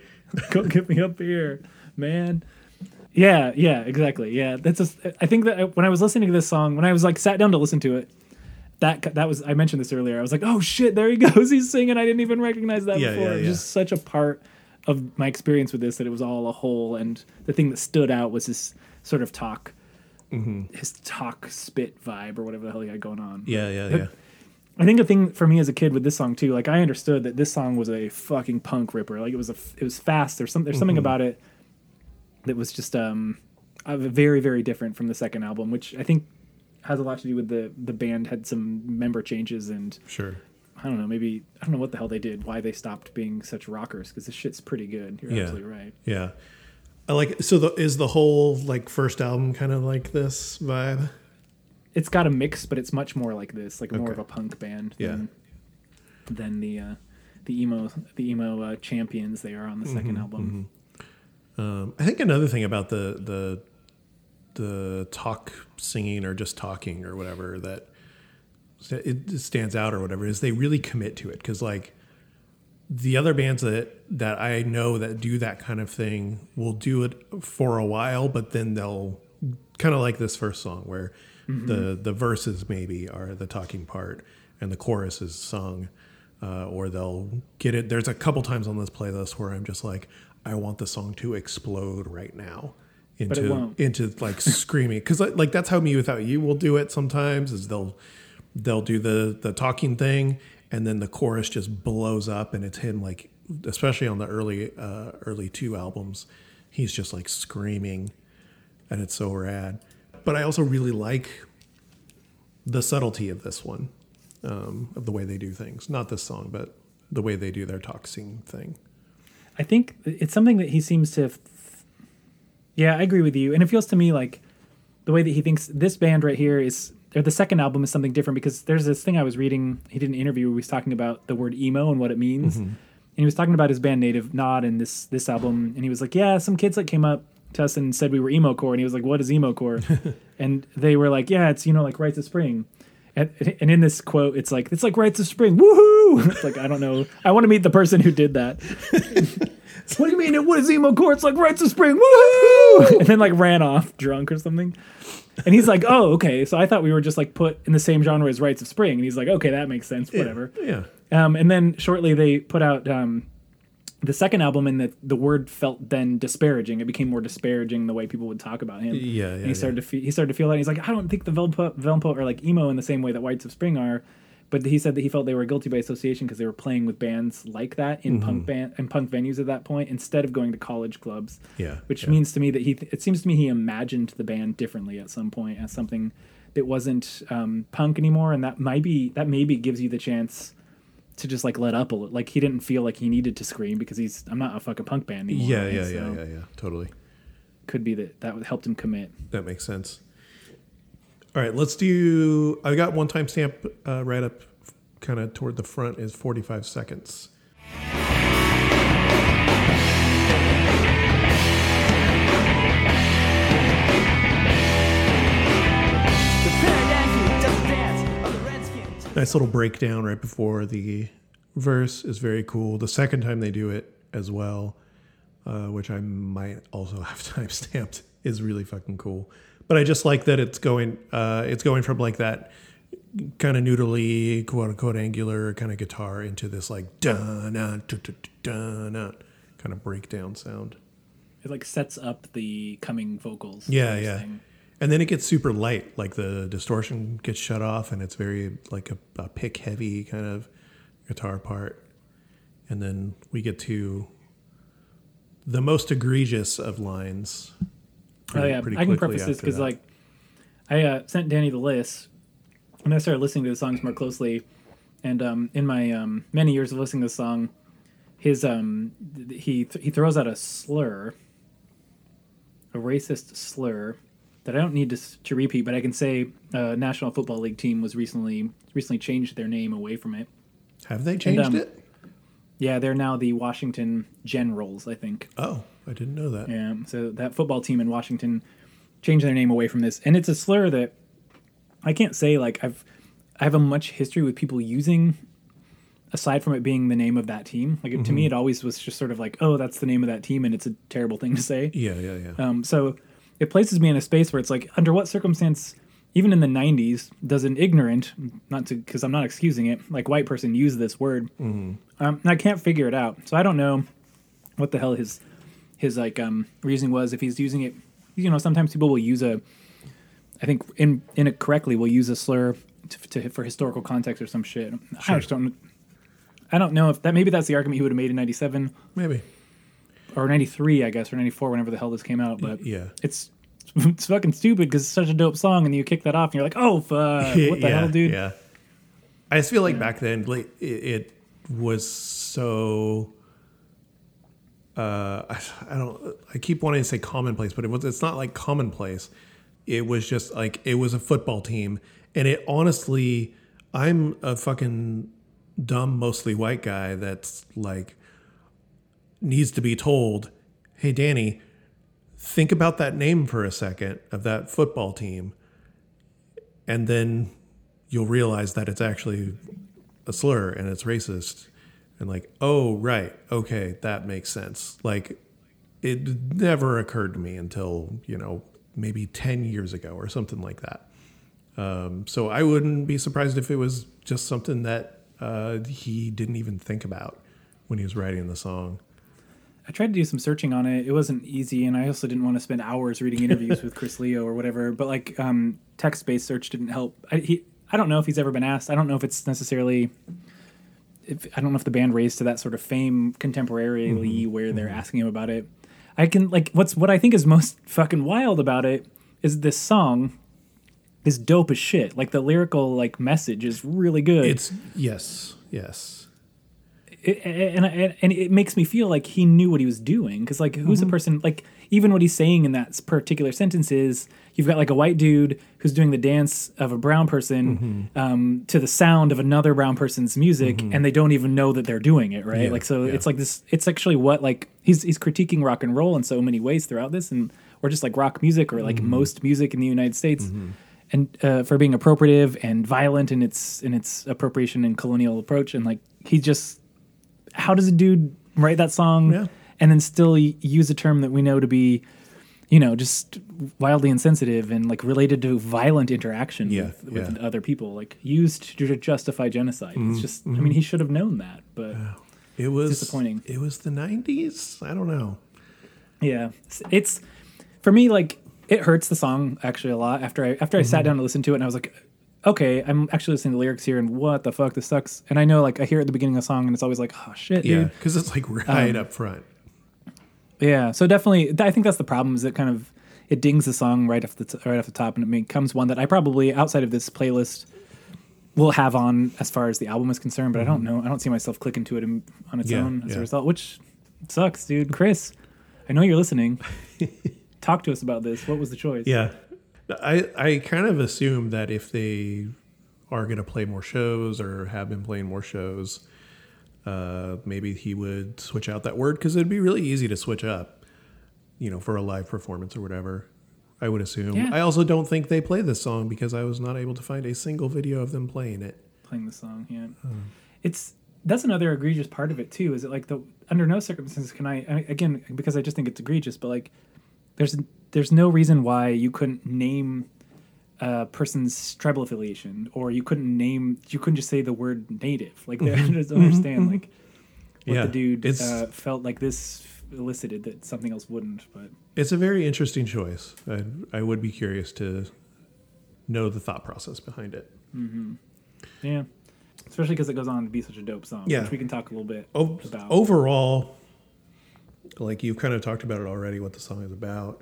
Go get me up here, man. Yeah, yeah, exactly. Yeah, that's. Just, I think that when I was listening to this song, when I was like sat down to listen to it, that that was. I mentioned this earlier. I was like, oh shit, there he goes. He's singing. I didn't even recognize that Yeah, before. yeah, yeah. just such a part of my experience with this that it was all a whole. And the thing that stood out was his sort of talk, Mm-hmm. his talk spit vibe or whatever the hell he had going on. Yeah, yeah, yeah. I think a thing for me as a kid with this song too, like I understood that this song was a fucking punk ripper. Like it was a, it was fast. There's some, there's something about it that was just um, very, very different from the second album, which I think has a lot to do with the the band had some member changes and Sure. I don't know, maybe I don't know what the hell they did, why they stopped being such rockers because this shit's pretty good. You're Yeah. absolutely right. Yeah. I like so the is the whole like first album kind of like this vibe? It's got a mix, but it's much more like this, like more of a punk band Yeah. than than the uh, the emo the emo uh, champions they are on the 2nd Mm-hmm, album. Um, I think another thing about the the the talk singing or just talking or whatever that it stands out or whatever is they really commit to it. Because like the other bands that that I know that do that kind of thing will do it for a while, but then they'll kind of like this first song where the the verses maybe are the talking part and the chorus is sung, uh, or they'll get it. There's a couple times on this playlist where I'm just like, I want the song to explode right now into into like screaming. Because like, like that's how mewithoutYou will do it sometimes is they'll they'll do the the talking thing and then the chorus just blows up and it's him like especially on the early uh early two albums he's just like screaming and it's so rad. But i also really like the subtlety of this one um of the way they do things. Not this song but the way they do their talking thing. I think it's something that he seems to. Yeah, I agree with you, and it feels to me like the way that he thinks this band right here is, or the second album is something different because there's this thing I was reading. He did an interview where he was talking about the word emo and what it means, mm-hmm. and he was talking about his band Native Nod and this this album, and he was like, yeah, some kids like came up to us and said we were emo core, and he was like, what is emo core? and they were like, yeah, it's you know like Rites of Spring. And, and in this quote, it's like it's like Rites of Spring, woohoo! It's like I don't know. I want to meet the person who did that. what do you mean? It was emo core? It's like Rites of Spring, woohoo! And then like ran off drunk or something. And he's like, oh, okay. So I thought we were just like put in the same genre as Rites of Spring. And he's like, okay, that makes sense. Whatever. yeah Um, and then shortly they put out um, the second album, and the the word felt then disparaging. It became more disparaging the way people would talk about him. Yeah, And he started to fe- he started to feel that. He's like, I don't think the Velpo, Velpo are like emo in the same way that Rites of Spring are. But he said that he felt they were guilty by association because they were playing with bands like that in Mm-hmm. punk band and punk venues at that point instead of going to college clubs. Yeah, which yeah. means to me that he it seems to me he imagined the band differently at some point as something that wasn't um, punk anymore, and that might be that maybe gives you the chance to just like let up a little. Like he didn't feel like he needed to scream because he's I'm not a fucking punk band anymore. Yeah, right? yeah, So yeah, yeah, yeah. Totally. Could be that that helped him commit. That makes sense. All right, let's do. I got one timestamp uh, right up, kind of toward the front is 45 seconds. Nice little breakdown right before the verse is very cool. The second time they do it as well, uh, which I might also have time stamped, is really fucking cool. But I just like that it's going, uh, it's going from like that kind of noodly, quote unquote, angular kind of guitar into this like dun dun dun dun kind of breakdown sound. It like sets up the coming vocals. Yeah, yeah. thing. And then it gets super light, like the distortion gets shut off, and it's very like a, a pick heavy kind of guitar part. And then we get to the most egregious of lines. Oh yeah, pretty I can preface this because like I uh, sent Danny the list, and I started listening to the songs more closely. And um, in my um, many years of listening to the song, his um, th- he th- he throws out a slur, a racist slur that I don't need to to repeat, but I can say uh, National Football League team was recently recently changed their name away from it. have they changed um, it? Yeah, they're now the Washington Generals, I think. Oh, I didn't know that. Yeah, so that football team in Washington changed their name away from this, and it's a slur that I can't say like I've I have a much history with people using. Aside from it being the name of that team, like it, to me, it always was just sort of like, oh, that's the name of that team, and it's a terrible thing to say. Yeah, yeah, yeah. Um, so it places me in a space where it's like, under what circumstance, even in the '90s, does an ignorant, not to, because I'm not excusing it, like white person use this word? Um, I can't figure it out. So I don't know what the hell his his like um reasoning was if he's using it. You know, sometimes people will use a, I think in in it correctly, will use a slur to, to for historical context or some shit. I just don't. I don't know if that maybe that's the argument he would have made in '97 Maybe. or 93 i guess or 94 whenever the hell this came out but Yeah. it's it's fucking stupid because it's such a dope song and you kick that off and you're like oh fuck, what the yeah, hell dude Yeah. I just feel like back then, like, it, it was so. Uh, I, I don't. I keep wanting to say commonplace, but it was. It's not like commonplace. It was just like it was a football team, and it honestly, I'm a fucking dumb, mostly white guy that's like needs to be told, "Hey, Danny, think about that name for a second of that football team." and then you'll realize that it's actually a slur and it's racist and like oh right okay that makes sense like it never occurred to me until you know maybe 10 years ago or something like that um, so i wouldn't be surprised if it was just something that uh, he didn't even think about when he was writing the song i tried to do some searching on it it wasn't easy and i also didn't want to spend hours reading interviews with chris leo or whatever but like um, text-based search didn't help I, he, I don't know if he's ever been asked i don't know if it's necessarily if, I don't know if the band raised to that sort of fame contemporarily where they're asking him about it. I can like what's what I think is most fucking wild about it is this song is dope as shit. Like the lyrical like message is really good. it's yes yes it, and, and and it makes me feel like he knew what he was doing because like who's the mm-hmm. person like even what he's saying in that particular sentence is you've got like a white dude who's doing the dance of a brown person mm-hmm. um, to the sound of another brown person's music mm-hmm. and they don't even know that they're doing it right? Yeah, like so yeah. it's like this it's actually what like he's he's critiquing rock and roll in so many ways throughout this and or just like rock music or like most music in the United States and uh, for being appropriative and violent in its in its appropriation and colonial approach and like he just how does a dude write that song Yeah. and then still use a term that we know to be you know just wildly insensitive and like related to violent interaction Yeah, with, with yeah. Mm-hmm. other people like used to justify genocide it's just i mean he should have known that but it was disappointing. it was the 90s i don't know yeah it's, it's for me like it hurts the song actually a lot after i after i Mm-hmm. sat down to listen to it and i was like okay i'm actually listening to lyrics here and what the fuck this sucks and i know like i hear at the beginning of the song and it's always like oh shit yeah because it's like um, right up front Yeah, so definitely, th- I think that's the problem. Is it kind of it dings the song right off the t- right off the top, and it becomes one that I probably outside of this playlist will have on as far as the album is concerned. But I don't mm-hmm. know. I don't see myself clicking to it in, on its Yeah, own as yeah. a result, which sucks, dude. Chris, I know you're listening. Talk to us about this. What was the choice? Yeah. I I kind of assume that if they are going to play more shows or have been playing more shows, uh, maybe he would switch out that word because it'd be really easy to switch up, you know, for a live performance or whatever. I would assume. Yeah. I also don't think they play this song because I was not able to find a single video of them playing it. playing the song. Yeah, Hmm. it's that's another egregious part of it too. Is it like the under no circumstances can I, I again because I just think it's egregious, but like there's there's no reason why you couldn't name a person's tribal affiliation or you couldn't name you couldn't just say the word native. Like I just understand like what Mm-hmm. Yeah, the dude uh, felt like this elicited that something else wouldn't. But It's a very interesting choice. I, I would be curious to know the thought process behind it. yeah. Especially because it goes on to be such a dope song, Yeah. which we can talk a little bit O- about. overall, like you've kind of talked about it already, what the song is about,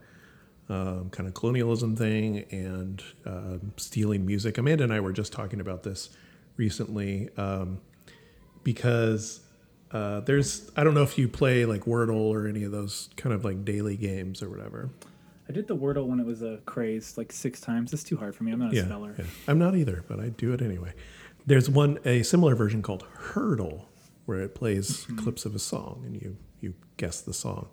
um, kind of colonialism thing and um, stealing music. Amanda and I were just talking about this recently um, because uh, there's I don't know if you play like Wordle or any of those kind of like daily games or whatever. I did the Wordle when it was a craze like six times. It's too hard for me. I'm not a Yeah, speller. yeah. I'm not either, but I do it anyway. There's one a similar version called Heardle, where it plays clips of a song and you you guess the song.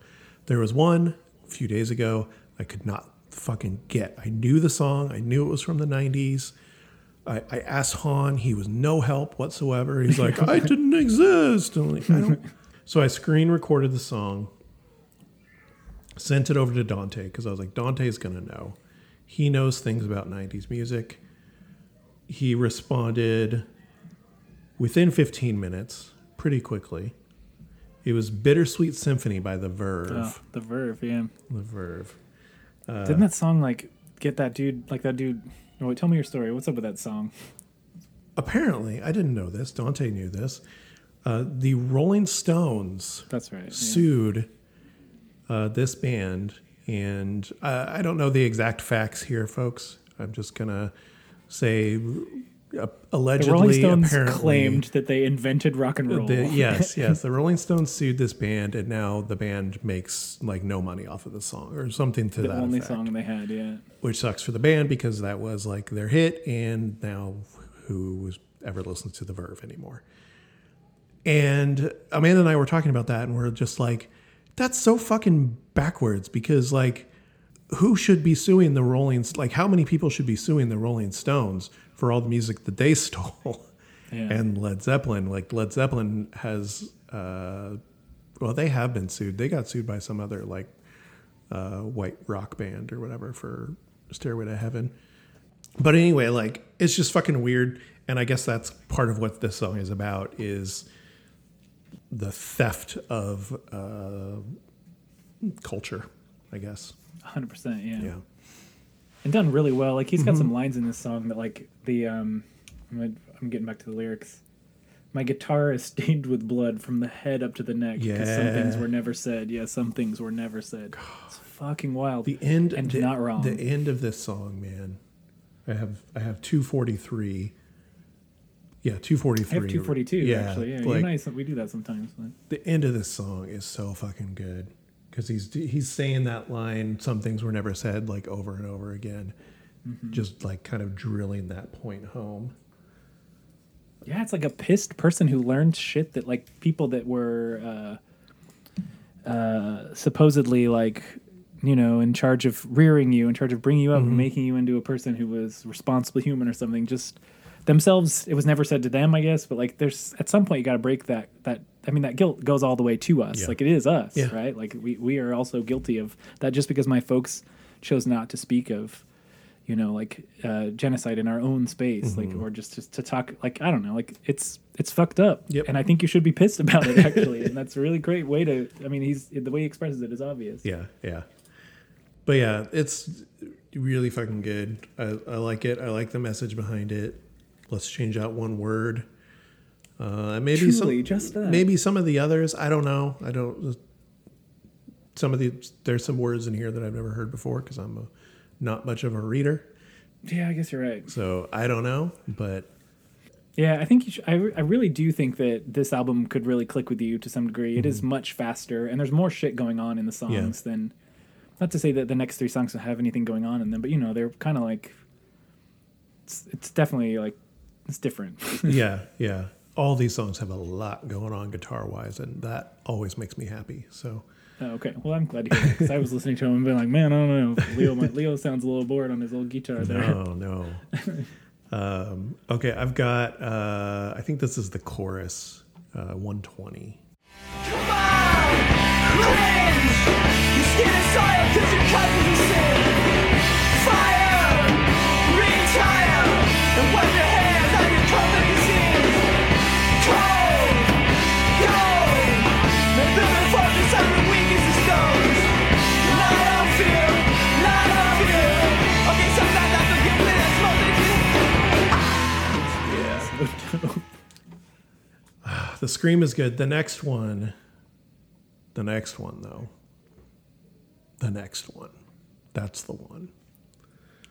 There was one a few days ago I could not fucking get. I knew the song. I knew it was from the '90s. I, I asked Han. He was no help whatsoever. He's like, I didn't exist. I'm like, I don't. So I screen recorded the song, sent it over to Dante because I was like, Dante's gonna know. He knows things about '90s music. He responded within 15 minutes, pretty quickly. It was "Bittersweet Symphony" by The Verve. Oh, the Verve, yeah. The Verve. Didn't that song like get that dude like that dude? Oh, wait, tell me your story. What's up with that song? Apparently, I didn't know this. Dante knew this. Uh, the Rolling Stones That's right. yeah. sued uh, this band, and uh, I don't know the exact facts here, folks. I'm just gonna say uh, The allegedly, Rolling Stones apparently, claimed that they invented rock and roll. The, yes, yes. The Rolling Stones sued this band, and now the band makes like no money off of the song or something to the that only effect. song they had. Yeah. Which sucks for the band because that was like their hit, and now who was ever listens to the Verve anymore? And Amanda and I were talking about that, and we're just like, that's so fucking backwards because like, who should be suing the Rolling? Like, how many people should be suing the Rolling Stones for all the music that they stole? Yeah. and Led Zeppelin. Like Led Zeppelin has, uh, well, they have been sued. They got sued by some other like uh, white rock band or whatever for Stairway to Heaven. But anyway, like it's just fucking weird, and I guess that's part of what this song is about is the theft of uh, culture. I guess. 100. percent Yeah. Yeah. And done really well. Like he's got Mm-hmm. some lines in this song that like the um, I'm, I'm getting back to the lyrics. My guitar is stained with blood from the head up to the neck because some things were never said. Yeah, some things were never said. It's fucking wild. The end And the, not wrong. The end of this song, man. I have I have two forty three. Yeah, two forty I have 242 Yeah, actually. Yeah, like, I, we do that sometimes. But. the end of this song is so fucking good because he's he's saying that line some things were never said like over and over again Mm-hmm. just like kind of drilling that point home Yeah, it's like a pissed person who learned shit that like people that were uh, uh, supposedly like you know in charge of rearing you, in charge of bringing you up and making you into a person who was responsible human or something. Just themselves, it was never said to them, I guess. But like, there's at some point you got to break that that. I mean, that guilt goes all the way to us. Yeah. Like it is us, Yeah. right? Like we we are also guilty of that. Just because my folks chose not to speak of you know like uh, genocide in our own space like or just, just to talk like i don't know like it's it's fucked up Yep. and i think you should be pissed about it actually and that's a really great way to i mean he's the way he expresses it is obvious yeah yeah but yeah it's really fucking good I, I like it i like the message behind it let's change out one word uh maybe Truly, some just that. maybe some of the others i don't know i don't some of the there's some words in here that I've never heard before because I'm a, not much of a reader. Yeah, I guess you're right. So I don't know, but Yeah, I think you should, I, re- I really do think that this album could really click with you to some degree. It is much faster, and there's more shit going on in the songs than. Not to say that the next three songs don't have anything going on in them, but you know they're kind of like. It's, it's definitely like it's different. yeah, yeah. All these songs have a lot going on guitar wise, and that always makes me happy. So oh, okay, well I'm glad to hear that because I was listening to him and being like, man, I don't know, Leo, my, Leo sounds a little bored on his old guitar there. no, no. um, okay, I've got. Uh, I think this is the chorus, uh, 120. The scream is good. The next one, the next one though, the next one, that's the one.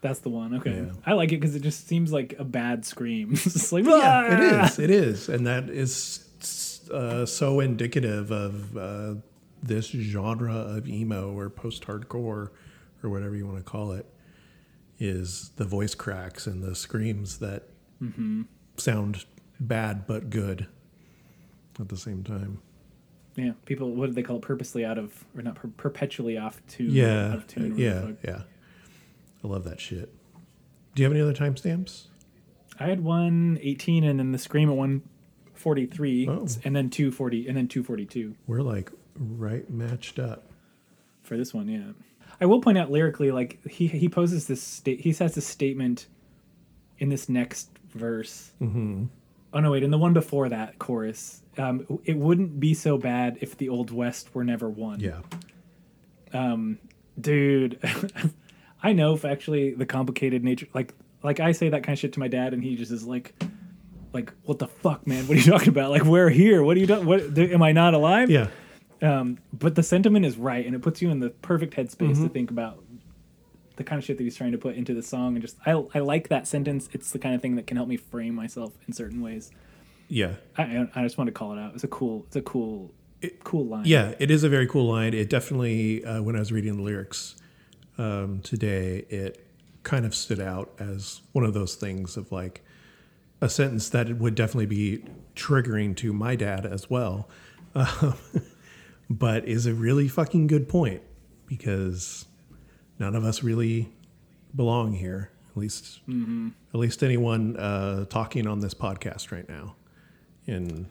That's the one. Okay, Yeah. I like it because it just seems like a bad scream. it's like Yeah, it is. It is, and that is uh, so indicative of uh, this genre of emo or post-hardcore or whatever you want to call it. Is the voice cracks and the screams that sound bad but good at the same time. Yeah, people. What do they call it? Purposely out of, or not per- perpetually off tune. Yeah, out of tune. yeah, whatever the fuck. yeah. I love that shit. Do you have any other timestamps? I had one 18 and then the scream at 143 Oh. and then 240 and then 242 We're like right matched up. for this one. Yeah, I will point out lyrically, like he he poses this state. He says this statement in this next verse. Mm-hmm. Oh no, wait! In the one before that chorus, um, it wouldn't be so bad if the old west were never won. Yeah. dude i know if actually the complicated nature like like i say that kind of shit to my dad and he just is like like what the fuck man what are you talking about like we're here what are you doing what am i not alive Yeah. um but the sentiment is right and it puts you in the perfect headspace Mm-hmm. to think about the kind of shit that he's trying to put into the song and just i i like that sentence. It's the kind of thing that can help me frame myself in certain ways. Yeah. i i just want to call it out. It's a cool it's a cool cool line. Yeah, it is a very cool line. It definitely, uh, when I was reading the lyrics um, today, it kind of stood out as one of those things of like a sentence that would definitely be triggering to my dad as well, um, but is a really fucking good point because none of us really belong here. At least, at least anyone uh, talking on this podcast right now, and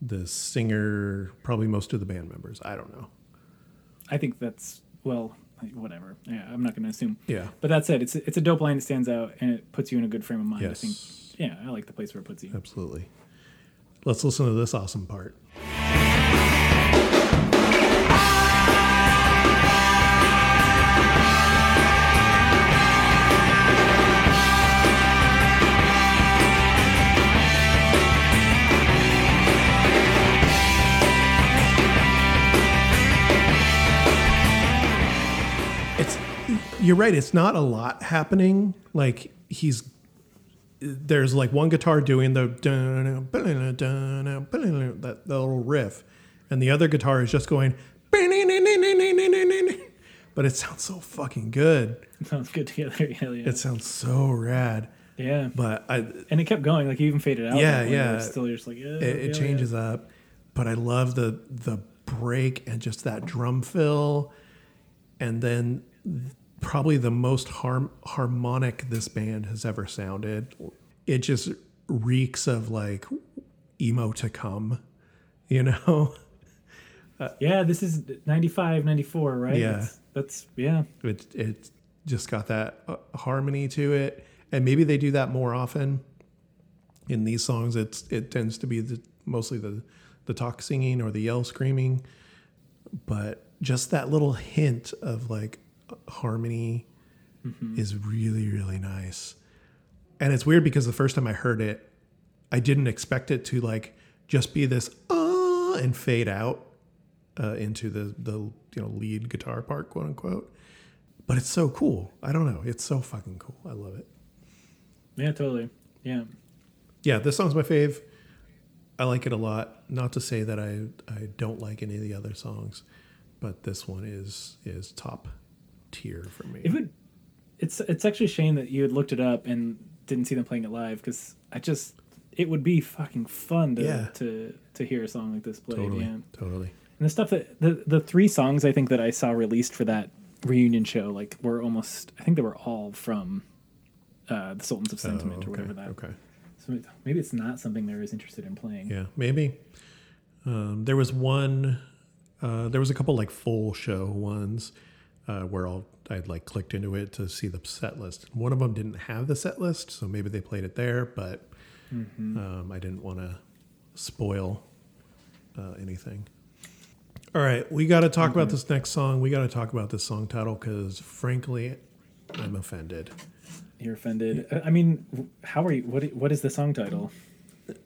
the singer, probably most of the band members. I don't know. I think that's well, whatever. Yeah, I'm not going to assume. Yeah. But that said, it's a, it's a dope line that stands out and it puts you in a good frame of mind. I Yes. think. Yeah, I like the place where it puts you. Absolutely. Let's listen to this awesome part. You're right. It's not a lot happening. Like he's there's like one guitar doing the that, that little riff, and the other guitar is just going. But it sounds so fucking good. It Sounds good together. Yeah, yeah. It sounds so rad. yeah. But I, and it kept going. Like you even faded out. Yeah, at one point where yeah. Still, you're just like, yeah. it, it yeah, changes up. But I love the the break and just that drum fill, and then probably the most harm, harmonic this band has ever sounded. It just reeks of like emo to come, you know. Yeah. yeah. This is 95, 94, right? Yeah. That's, that's yeah. It it just got that uh, harmony to it, and maybe they do that more often. In these songs, it's it tends to be the mostly the the talk singing or the yell screaming, but just that little hint of like harmony is really really nice. And it's weird because the first time I heard it, I didn't expect it to like just be this uh and fade out. uh, into the the you know lead guitar part, quote unquote. But it's so cool. I don't know. It's so fucking cool. I love it. Yeah, totally. Yeah. Yeah, this song's my fave. I like it a lot. Not to say that I I don't like any of the other songs, but this one is is top tier for me. It would. It's it's actually a shame that you had looked it up and didn't see them playing it live because I just it would be fucking fun to Yeah. to to hear a song like this played. totally, Yeah. totally. And the stuff that the the three songs I think that I saw released for that reunion show like were almost I think they were all from uh, the Sultans of Sentiment Oh, or whatever that. Okay. So maybe it's not something they're as interested in playing. Yeah, maybe. Um, there was one. Uh, there was a couple like full show ones uh, where I'll, I'd like clicked into it to see the set list. One of them didn't have the set list, so maybe they played it there, but Mm-hmm. um, I didn't want to spoil uh, anything. All right, we got to talk about this next song. We got to talk about this song title because, frankly, I'm offended. You're offended. Uh, I mean, how are you? What what is the song title?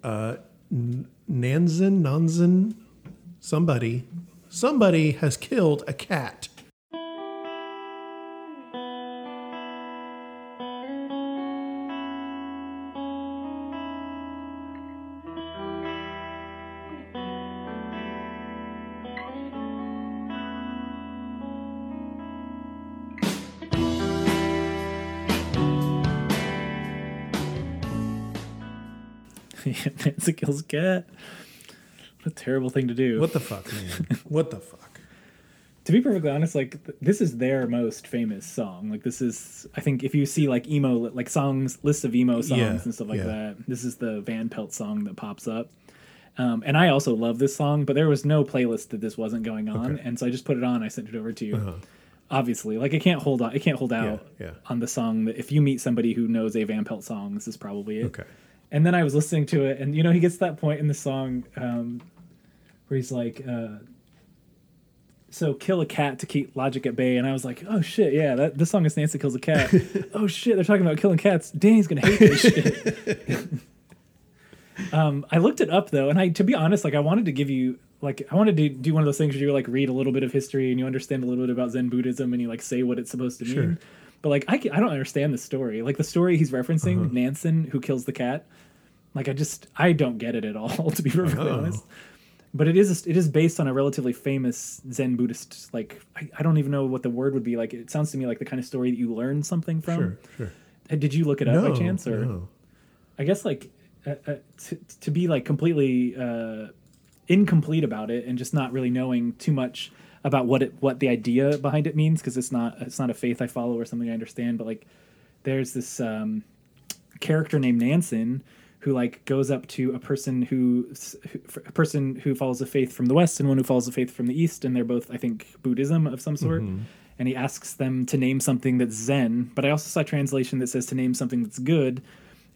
Uh, Nanzen, Nanzen, somebody, somebody has killed a cat. Nancy kills a cat. What a terrible thing to do. What the fuck, man? what the fuck? to be perfectly honest, like th- this is their most famous song. Like this is, I think, if you see like emo, like songs, lists of emo songs Yeah, and stuff like yeah. that, this is the Van Pelt song that pops up. Um, and I also love this song, but there was no playlist that this wasn't going on, Okay. and so I just put it on. I sent it over to you. Uh-huh. Obviously, like it can't hold on. It can't hold out yeah. on the song. That if you meet somebody who knows a Van Pelt song, this is probably it. Okay. And then I was listening to it, and you know, he gets that point in the song um, where he's like, uh, "So kill a cat to keep logic at bay." And I was like, "Oh shit, yeah, that this song is Nancy kills a cat." oh shit, they're talking about killing cats. Danny's gonna hate this shit. um, I looked it up though, and I, to be honest, like I wanted to give you. Like I wanted to do one of those things where you like read a little bit of history and you understand a little bit about Zen Buddhism and you like say what it's supposed to Sure. But like I, ca- I don't understand the story. Like the story he's referencing, Uh-huh. Nansen who kills the cat. Like I just I don't get it at all, to be perfectly Oh. honest. But it is it is based on a relatively famous Zen Buddhist. Like I, I don't even know what the word would be. Like it sounds to me like the kind of story that you learn something from. Sure, sure. Uh, Did you look it up No, by chance, or no. I guess like uh, uh, to to be like completely uh, incomplete about it and just not really knowing too much about what it what the idea behind it means because it's not it's not a faith I follow or something I understand. But like there's this um, character named Nansen who like goes up to a person who, who a person who follows a faith from the west and one who follows a faith from the east and they're both I think Buddhism of some sort. And he asks them to name something that's zen but I also saw a translation that says to name something that's good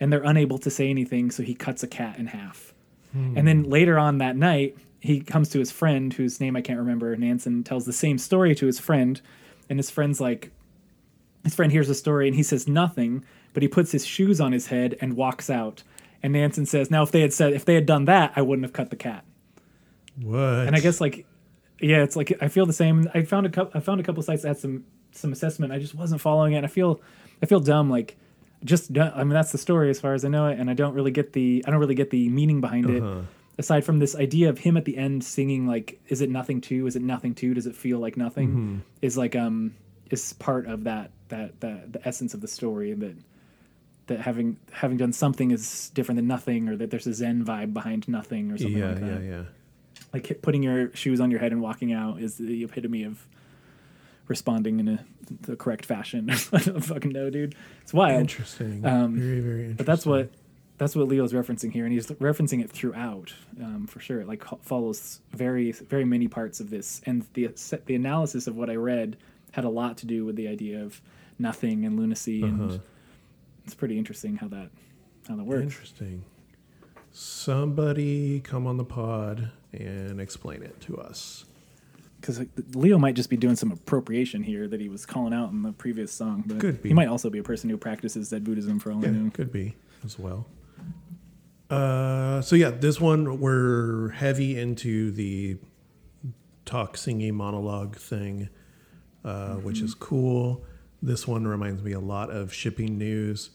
and they're unable to say anything so he cuts a cat in half. And then later on that night he comes to his friend whose name I can't remember Nansen tells the same story to his friend and his friend's like his friend hears the story and he says nothing, but he puts his shoes on his head and walks out. And Nansen says, "Now, if they had said if they had done that, I wouldn't have cut the cat." What? And I guess like, yeah, it's like I feel the same. I found a couple. I found a couple sites that had some some assessment. I just wasn't following it. And I feel I feel dumb. Like, just I mean that's the story as far as I know it, and I don't really get the I don't really get the meaning behind Uh-huh. it. Aside from this idea of him at the end singing like, "Is it nothing too? Is it nothing too? Does it feel like nothing?" Mm-hmm. Is like um is part of that that that the essence of the story that that having having done something is different than nothing, or that there's a Zen vibe behind nothing, or something yeah, like that yeah, yeah. like putting your shoes on your head and walking out is the epitome of responding in a, the correct fashion. I don't fucking know, dude. It's wild. Interesting. Um, very, very interesting. But that's what that's what Leo's referencing here, and he's referencing it throughout um, for sure. It like follows very very many parts of this, and the the analysis of what I read had a lot to do with the idea of nothing and lunacy, Uh-huh. and it's pretty interesting how that how that works. Interesting. Somebody come on the pod and explain it to us. because Leo might just be doing some appropriation here that he was calling out in the previous song. But Could be. He might also be a person who practices Zen Buddhism for all I know. could be as well. Uh, so yeah, this one we're heavy into the talk singing monologue thing, uh, which is cool. This one reminds me a lot of shipping news.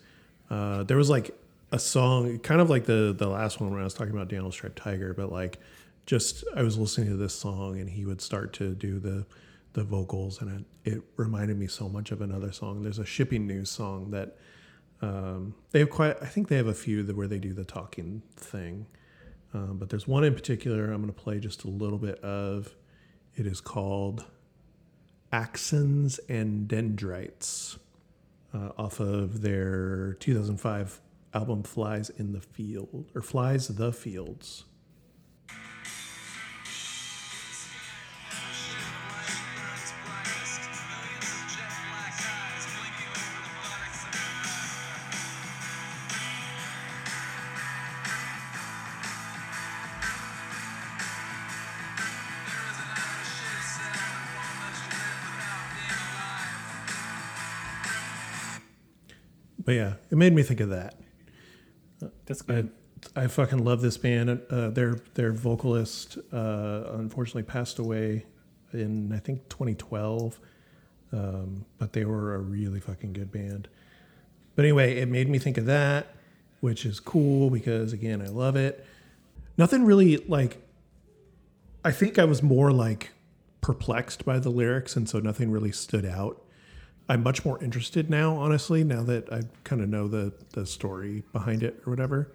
Uh, there was like a song, kind of like the the last one when I was talking about Daniel Striped Tiger, but like just I was listening to this song and he would start to do the the vocals and it, it reminded me so much of another song. There's a shipping news song that um, they have quite. I think they have a few that where they do the talking thing, um, but there's one in particular I'm going to play just a little bit of. It is called Axons and Dendrites, uh, off of their 2005 album Flies in the Field or Flies the Fields. But yeah, it made me think of that. That's I, good. I fucking love this band. Uh, their their vocalist uh, unfortunately passed away in I think 2012, um, but they were a really fucking good band. But anyway, it made me think of that, which is cool because again, I love it. Nothing really like. I think I was more like perplexed by the lyrics, and so nothing really stood out. I'm much more interested now, honestly, now that I kind of know the the story behind it or whatever.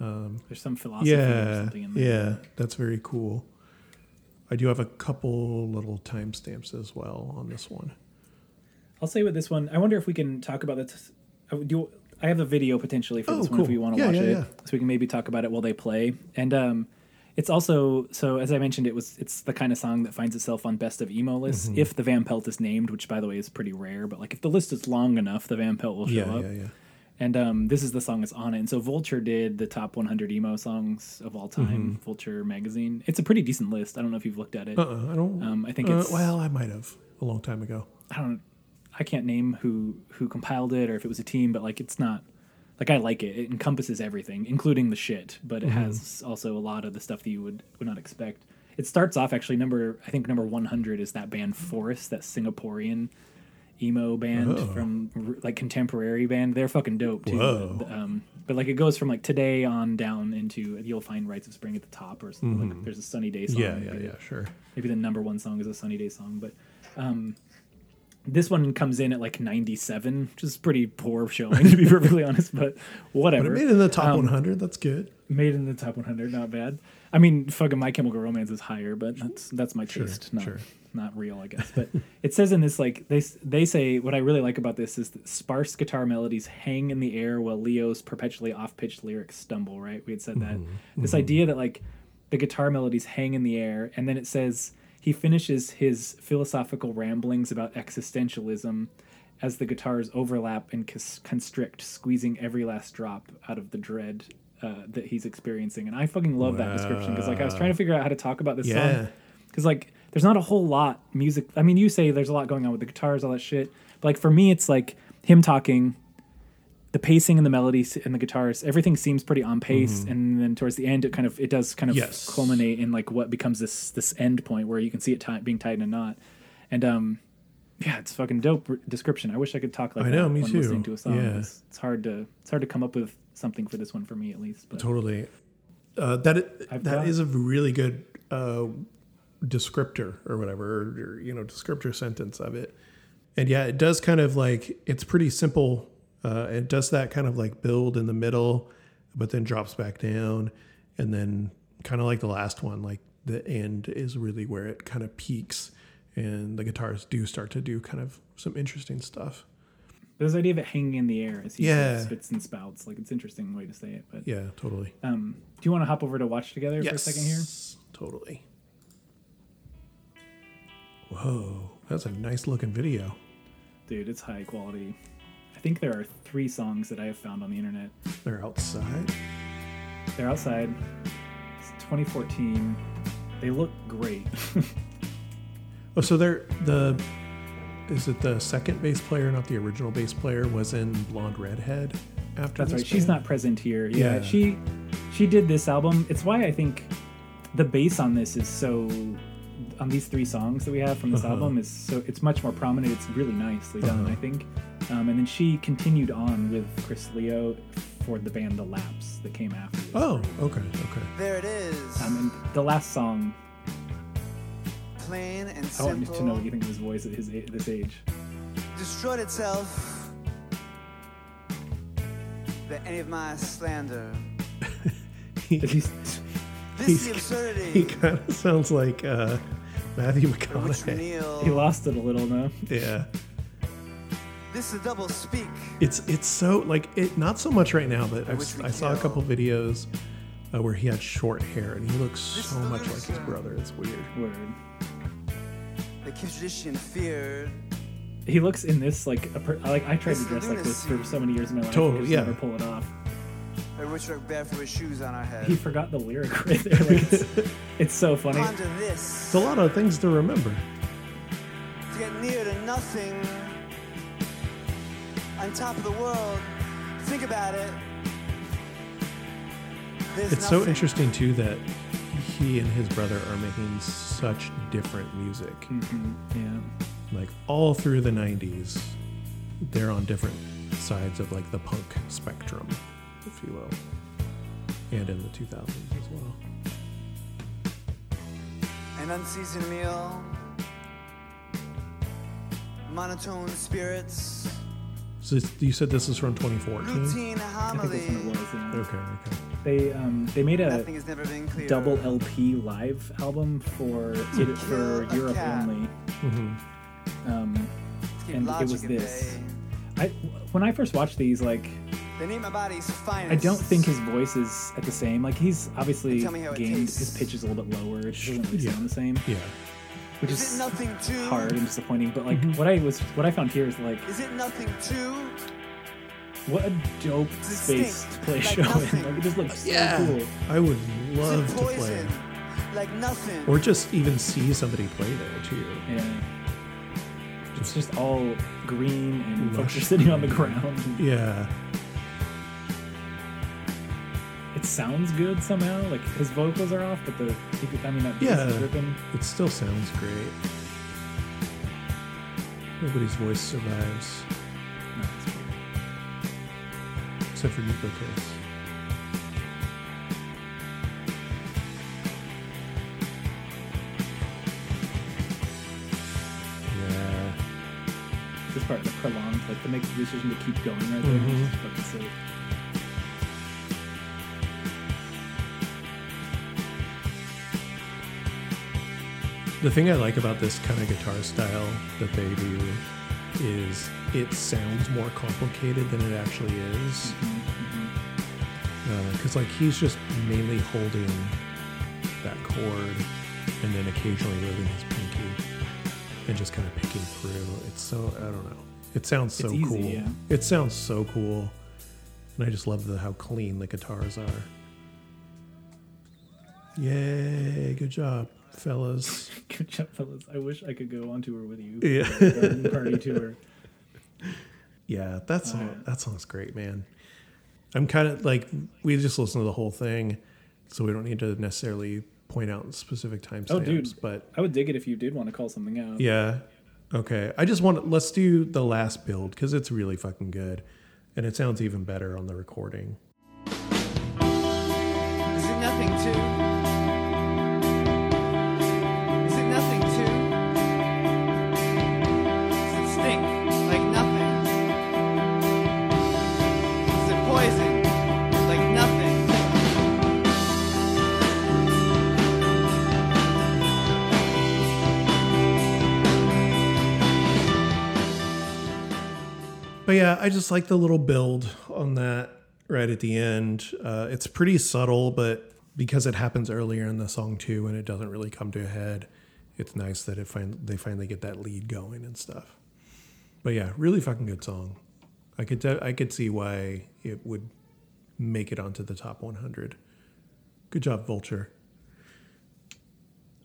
There's some philosophy or Yeah, something in there. yeah, that's very cool. I do have a couple little timestamps as well on this one. I'll say with this one, I wonder if we can talk about this. I would do. I have a video potentially for Oh, this one if we want to Yeah, watch yeah, it, yeah. so we can maybe talk about it while they play. And um, it's also so as I mentioned, it was it's the kind of song that finds itself on best of emo lists Mm-hmm. if the Van Pelt is named, which by the way is pretty rare. But like if the list is long enough, the Van Pelt will show Yeah, up. yeah, yeah. And um, this is the song that's on it. And so Vulture did the top 100 emo songs of all time. Mm-hmm. Vulture magazine. It's a pretty decent list. I don't know if you've looked at it. Uh-uh, I don't. Um, I think uh, it's well, I might have a long time ago. I don't I can't name who who compiled it or if it was a team, but like it's not like I like it. It encompasses everything, including the shit, but it has also a lot of the stuff that you would would not expect. It starts off actually number I think number 100 is that band Forest, that Singaporean emo band Oh. from like contemporary band. They're fucking dope too. But, um, but like it goes from like today on down into you'll find Rites of Spring at the top or something. Like there's a Sunny Day song. Yeah, yeah, yeah, sure. maybe the number one song is a sunny day song but um this one comes in at like 97 which is pretty poor showing to be perfectly honest but whatever But it made in the top Um, 100. That's good. made in the top 100 not bad i mean fucking my chemical romance is higher but that's that's my Sure, taste not sure. not real i guess but it says in this like they they say what i really like about this is that sparse guitar melodies hang in the air while leo's perpetually off-pitched lyrics stumble right we had said that Mm-hmm, this idea that like the guitar melodies hang in the air and then it says he finishes his philosophical ramblings about existentialism as the guitars overlap and constrict squeezing every last drop out of the dread uh, that he's experiencing and i fucking love that description because like i was trying to figure out how to talk about this Yeah. song because like there's not a whole lot music i mean you say there's a lot going on with the guitars all that shit but like for me it's like him talking the pacing and the melodies and the guitars everything seems pretty on pace and then towards the end it kind of it does kind of Mm-hmm. Yes. culminate in like what becomes this this end point where you can see it ti- being tied in a knot and um yeah it's fucking dope description i wish i could talk like I that know, me when too. listening to a song Yeah. it's, it's hard to it's hard to come up with something for this one for me at least but Totally. Uh, that I've that is a really good uh, descriptor or whatever, or, you know, descriptor sentence of it. And yeah, it does kind of like it's pretty simple. Uh, it does that kind of like build in the middle, but then drops back down, and then kind of like the last one, like the end is really where it kind of peaks, and the guitars do start to do kind of some interesting stuff. this idea of it hanging in the air as he Yeah. spits and spouts like it's an interesting way to say it but Yeah, totally. um do you want to hop over to watch together for a second here Totally. Whoa, that's a nice looking video. Dude, it's high quality. I think there are three songs that I have found on the internet. They're outside. They're outside. It's 2014. They look great. Oh, so they're the. Is it the second bass player, not the original bass player, was in Blonde Redhead after That's right. She's not present here. Yeah, Yeah. she she did this album. It's why I think the bass on this is so on these three songs that we have from this Uh-huh. album is so it's much more prominent. It's really nicely done, Uh-huh. I think. Um, and then she continued on with Chris Leo for the band The Lapse that came after. this. Oh, okay, okay. There it is. Um, and the last song, Plain and I want you to know what you think of his voice at his this age. Destroyed itself. That any of my slander. He, He's- This is the absurdity. he kind of sounds like uh, Matthew for McConaughey. he lost it a little now. Yeah. This is a double speak. It's it's so like it not so much right now, but I've, I saw a couple videos uh, where he had short hair and he looks This so much like his brother. It's weird. Word. That keeps tradition feared. He looks in this like a per- like I tried This to dress like this for so many years in my life. Totally, and just yeah. Never pull it off. Or which are barefoot with shoes on our head. He forgot the lyric right there. Like it's, it's so funny. This. It's a lot of things to remember. to get near to nothing on top of the world. Think about it. There's It's so interesting too that he and his brother are making such different music. Mhm, Yeah. Like all through the 90s, they're on different sides of like the punk spectrum, if you will. And in the 2000s as well. An unseasoned meal. Monotone spirits. So you said this is from 2014? I think that's when it was. Yeah. Okay, okay. They um they made a never been double LP live album for it, for Europe cat. only. hmm Um, and it was this. bay. I when I first watched these, like They need my body's. I don't think his voice is at the same. Like he's obviously Tell me how it gained his pitch is a little bit lower. It doesn't really Yeah. sound the same, Yeah. Which Is is nothing too hard and disappointing. But like Mhm. what I was what I found here is like Is it nothing too? what a dope Distinct, space to play a like show in. Like it just looks so cool. I would love to play. poison? Like nothing. Or just even see somebody play there too. Yeah. It's just all green and folks are sitting on the ground. Yeah. It sounds good somehow. Like his vocals are off, but the I mean that bass Yeah. is ripping. It still sounds great. Nobody's voice survives, No, except for Neko Case. Yeah. This part, the prolonged, like to make the decision to keep going right there. Mhm. The thing I like about this kind of guitar style that they do is it sounds more complicated than it actually is. Mm-hmm. Uh, because, like, he's just mainly holding that chord and then occasionally moving his pinky and just kind of picking through. It's so, I don't know. It sounds so easy, cool. yeah. It sounds so cool. And I just love the, how clean the guitars are. Yay, good job, fellas. Good job, fellas. I wish I could go on tour with you. Yeah. Garden party tour. Yeah, that song yeah. that song's great, man. I'm kind of like we just listened to the whole thing, so we don't need to necessarily point out specific timestamps. Oh, dude. but I would dig it if you did want to call something out. yeah, okay. I just want to, let's do the last build because it's really fucking good, and it sounds even better on the recording. Is it nothing too? Yeah, I just like the little build on that right at the end. Uh, it's pretty subtle, but because it happens earlier in the song too, and it doesn't really come to a head, it's nice that it find they finally get that lead going and stuff. But yeah, really fucking good song. I could de- I could see why it would make it onto the top 100. Good job, Vulture.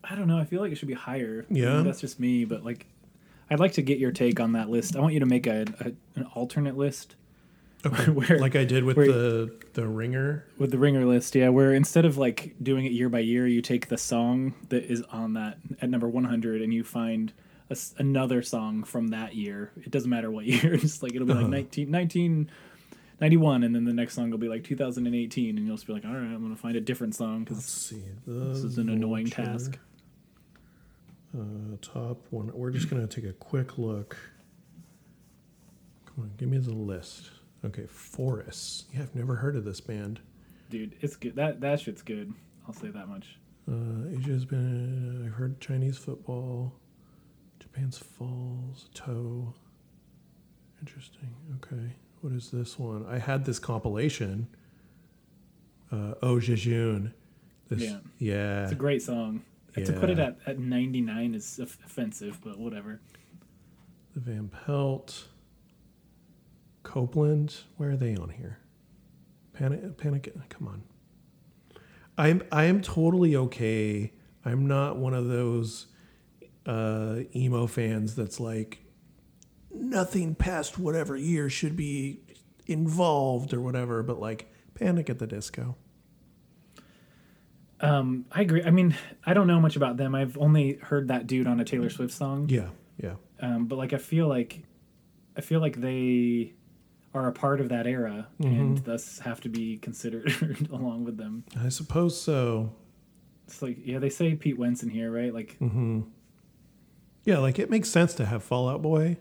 I don't know. I feel like it should be higher. Yeah? Maybe that's just me, but like, I'd like to get your take on that list. I want you to make a, a an alternate list where like I did with where- the the ringer. with the ringer list, yeah, where instead of like doing it year by year, you take the song that is on that at number 100 and you find a another song from that year. It doesn't matter what year. It's like it'll be like uh-huh. 19, 1991 and then the next song will be like 2018 and you'll just be like, "All right, I'm going to find a different song cuz this is an annoying task." Uh, top one. We're just gonna take a quick look. Come on, give me the list. Okay, Forest. Yeah, I've never heard of this band. Dude, it's good. That that shit's good. I'll say that much. Uh, Asia's been. I've heard Chinese football. Japan's Falls. Toe. Interesting. Okay. What is this one? I had this compilation. Uh, Oh Jejune. This, Yeah. Yeah. It's a great song. To put it at, at 99 is offensive, but whatever. The Van Pelt. Copeland. Where are they on here? Panic. Panic. Come on. I'm. I am totally okay. I'm not one of those uh, emo fans that's like nothing past whatever year should be involved or whatever. But like Panic at the Disco. Um, I agree. I mean, I don't know much about them. I've only heard that dude on a Taylor Swift song. Yeah. Yeah. Um, but like, I feel like, I feel like they are a part of that era and thus have to be considered along with them. I suppose so. It's like, yeah, they say Pete Wentz in here, right? Like, mm-hmm. Yeah, like it makes sense to have Fall Out Boy,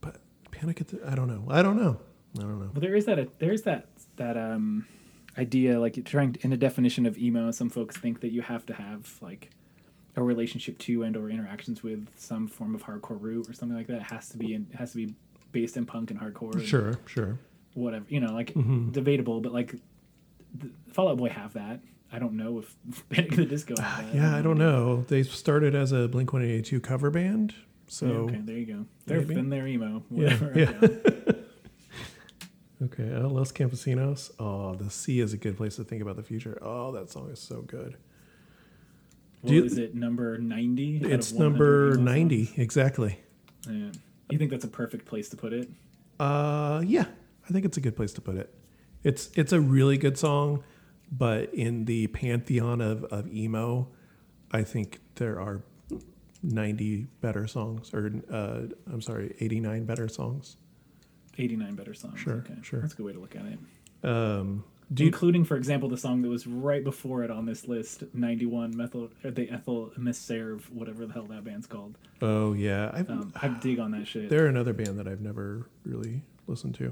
but Panic at the I don't know. I don't know. I don't know. Well, there is that. There is that that um idea, like you're trying in the definition of emo. Some folks think that you have to have like a relationship to and or interactions with some form of hardcore root or something like that. It has to be in, it has to be based in punk and hardcore. and Sure, sure. whatever you know, like Mm-hmm. debatable. But like the Fall Out Boy have that. I don't know if Panic the Disco that. Yeah, I don't know. They started as a Blink One Eighty Two cover band, so Yeah, okay, there you go. They've been their emo. Yeah, yeah. okay. Oh, Los Campesinos. Oh, the sea is a good place to think about the future. Oh, that song is so good. Do you- is it? Number ninety. It's number ninety exactly. Yeah. You think that's a perfect place to put it? Uh, yeah, I think it's a good place to put it. It's it's a really good song, but in the pantheon of, of emo, I think there are ninety better songs, or uh, I'm sorry, eighty nine better songs. 89 better songs. Sure, okay. sure. That's a good way to look at it. Um, do you, Including, for example, the song that was right before it on this list, 91 Methyl, or the Ethel Meserve, whatever the hell that band's called. oh yeah, I've, Um, I dig on that shit. they're another band that I've never really listened to.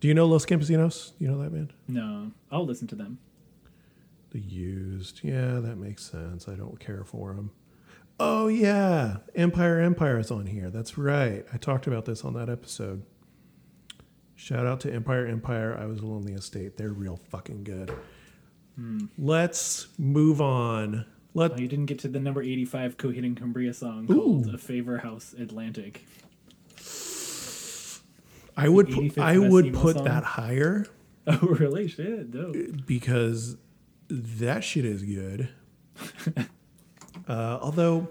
Do you know Los Campesinos? You know that band? No, I'll listen to them. The Used. Yeah, that makes sense. I don't care for them. Oh, yeah. Empire Empire is on here. That's right. I talked about this on that episode. Shout out to Empire Empire. I was a lonely estate. They're real fucking good. Let's move on. Let Oh, you didn't get to the number 85 Coheed and Cambria song called A Favor House Atlantic. I would pu- I would put song? that higher Oh, really? Shit, dope. because that shit is good. uh, although,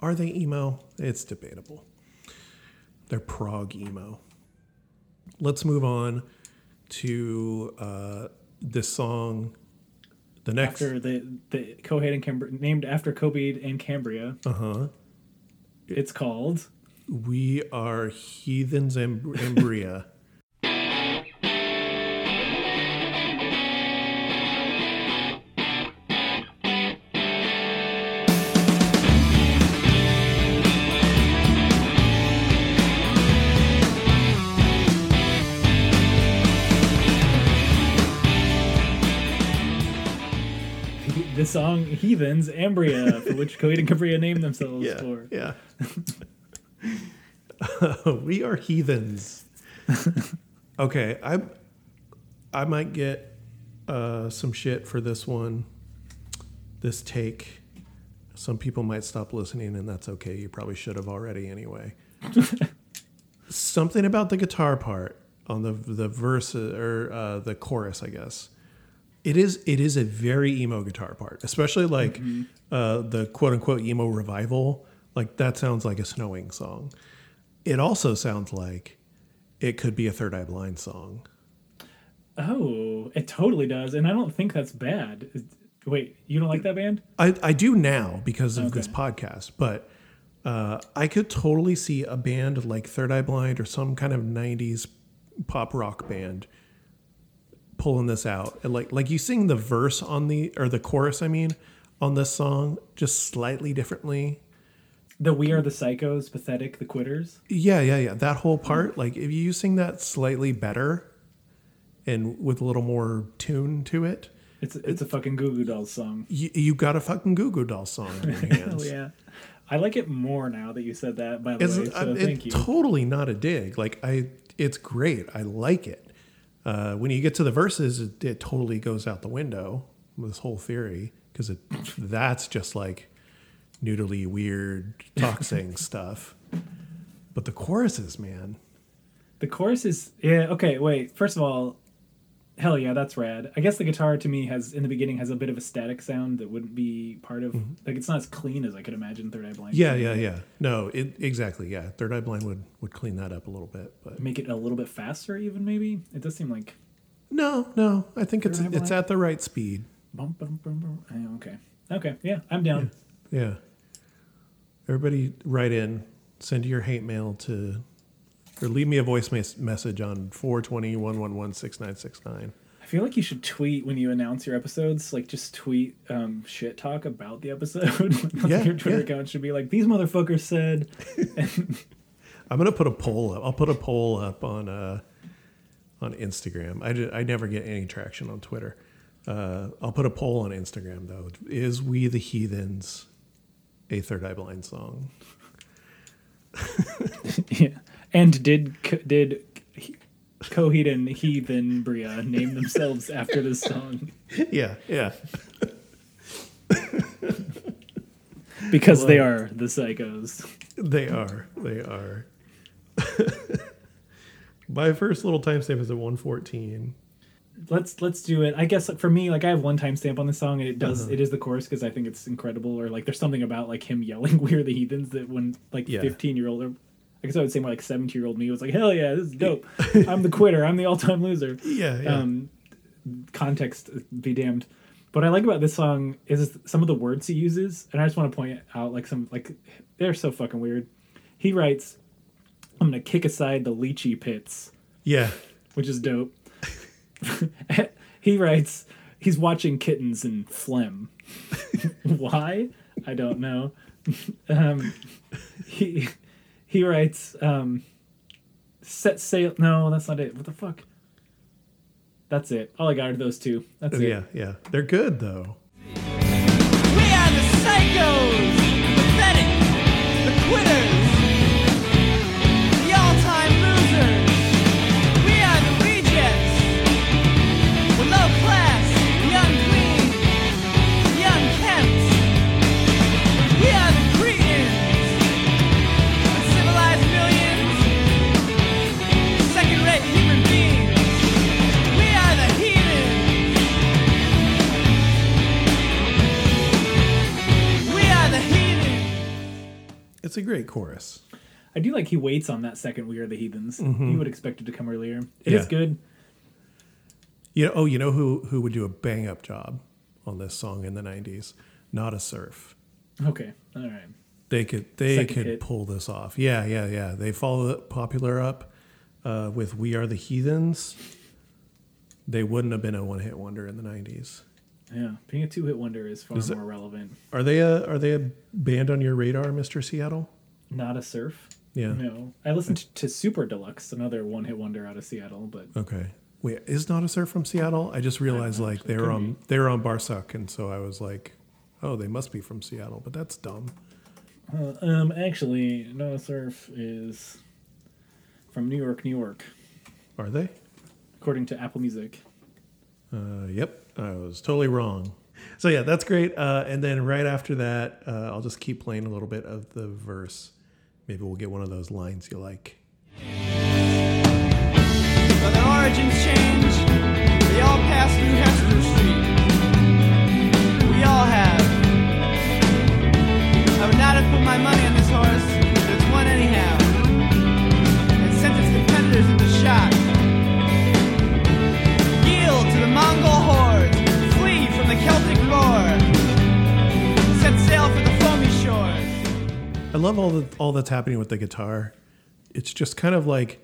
are they emo? It's debatable. They're prog emo. Let's move on to uh, this song. The next, After the, the Coheed and Cambria, named after Coheed and Cambria. uh huh. It's called. We are heathens and embria. song Heathens, Ambria, for which Coheed and Cambria named themselves yeah, for. yeah. we are heathens. okay, I I might get uh, some shit for this one. This take. Some people might stop listening, and that's okay. You probably should have already anyway. Something about the guitar part on the the verse or uh, the chorus, I guess. It is it is a very emo guitar part, especially like uh, the quote unquote emo revival. Like that sounds like a snowing song. It also sounds like it could be a Third Eye Blind song. Oh, it totally does, and I don't think that's bad. Wait, you don't like that band? I, I do now because of this podcast, but uh, I could totally see a band like Third Eye Blind or some kind of '90s pop rock band pulling this out, and like like you sing the verse on the or the chorus, I mean, on this song just slightly differently. The We Are the Psychos, Pathetic, The Quitters. Yeah, yeah, yeah. That whole part, like if you sing that slightly better and with a little more tune to it, It's it's a fucking Goo Goo Dolls song. you, you got a fucking Goo Goo Doll song in your hands. Hell yeah. I like it more now that you said that, by the It's, way. So thank you. totally not a dig. Like I, it's great. I like it. Uh, when you get to the verses, it, it totally goes out the window. This whole theory, because it that's just like noodly weird saying stuff. But the choruses, man, The choruses, yeah. Okay, wait. First of all, hell yeah, that's rad. I guess the guitar to me has in the beginning has a bit of a static sound that wouldn't be part of like it's not as clean as I could imagine Third Eye Blind. Mm-hmm. yeah, yeah, yeah. No, it exactly. Yeah, Third Eye Blind would would clean that up a little bit, but Make it a little bit faster, even maybe. It does seem like no, no. I think it's Third Eye it's Blind? at the right speed. bum, bum, bum, bum. Eh, Okay, okay, yeah, I'm down. Yeah. Everybody write in, send your hate mail to, or leave me a voice mes- message on 420 111 6969. I feel like you should tweet when you announce your episodes. Like, just tweet um, shit talk about the episode. Yeah, your Twitter yeah. account should be like, "These motherfuckers said." I'm going to put a poll up. I'll put a poll up on uh, on Instagram. I, did, I never get any traction on Twitter. Uh, I'll put a poll on Instagram, though. Is We the Heathens a Third Eye Blind song? Yeah. And did did he- Coheed and Heathen Bria name themselves after this song yeah, yeah. because they are the psychos. They are. They are. My first little timestamp is at 114. Let's let's do it. I guess for me, like I have one timestamp on the song, and it does Uh-huh. it is the chorus because I think it's incredible. Or like there's something about like him yelling "We're the heathens" that when like Yeah. 15 year old I guess I would say more like 17 year old me was like, hell yeah, this is dope. I'm the quitter. I'm the all time loser. Yeah, yeah. um, context be damned. What I like about this song is some of the words he uses, and I just want to point out like some like they're so fucking weird. He writes, "I'm gonna kick aside the lychee pits," yeah. which is dope. he writes, "He's watching kittens and phlegm." Why? I don't know. um, he he writes, um, "Set sail." No, that's not it. What the fuck? That's it. All I got are those two. That's it. Yeah, yeah. They're good though. We are the psychos, the pathetic, the quitters, It's a great chorus. I do like he waits on that second "We Are the Heathens." You would expect it to come earlier. It is Yeah. good. You know, oh, you know who who would do a bang up job on this song in the '90s? Nada Surf. Okay, all right. They could they Second could hit. pull this off. Yeah, yeah, yeah. They follow popular up uh, with "We Are the Heathens." They wouldn't have been a one hit wonder in the '90s. Yeah, being a two-hit wonder is far Is it- more relevant. Are they a Are they a band on your radar, Mister Seattle? Nada Surf. Yeah. No, I listened to Super Deluxe, another one-hit wonder out of Seattle, but Okay. Wait, is Nada Surf from Seattle? I just realized like they It were could on they were on Barsuk, and so I was like, oh, they must be from Seattle, but that's dumb. uh, um, actually, Nada Surf is from New York, New York, Are they? according to Apple Music. Uh, yep, I was totally wrong. So yeah, that's great. Uh, and then right after that, uh, I'll just keep playing a little bit of the verse. Maybe we'll get one of those lines you like. But their origins change. They all pass through Hester love all the all that's happening with the guitar. It's just kind of like,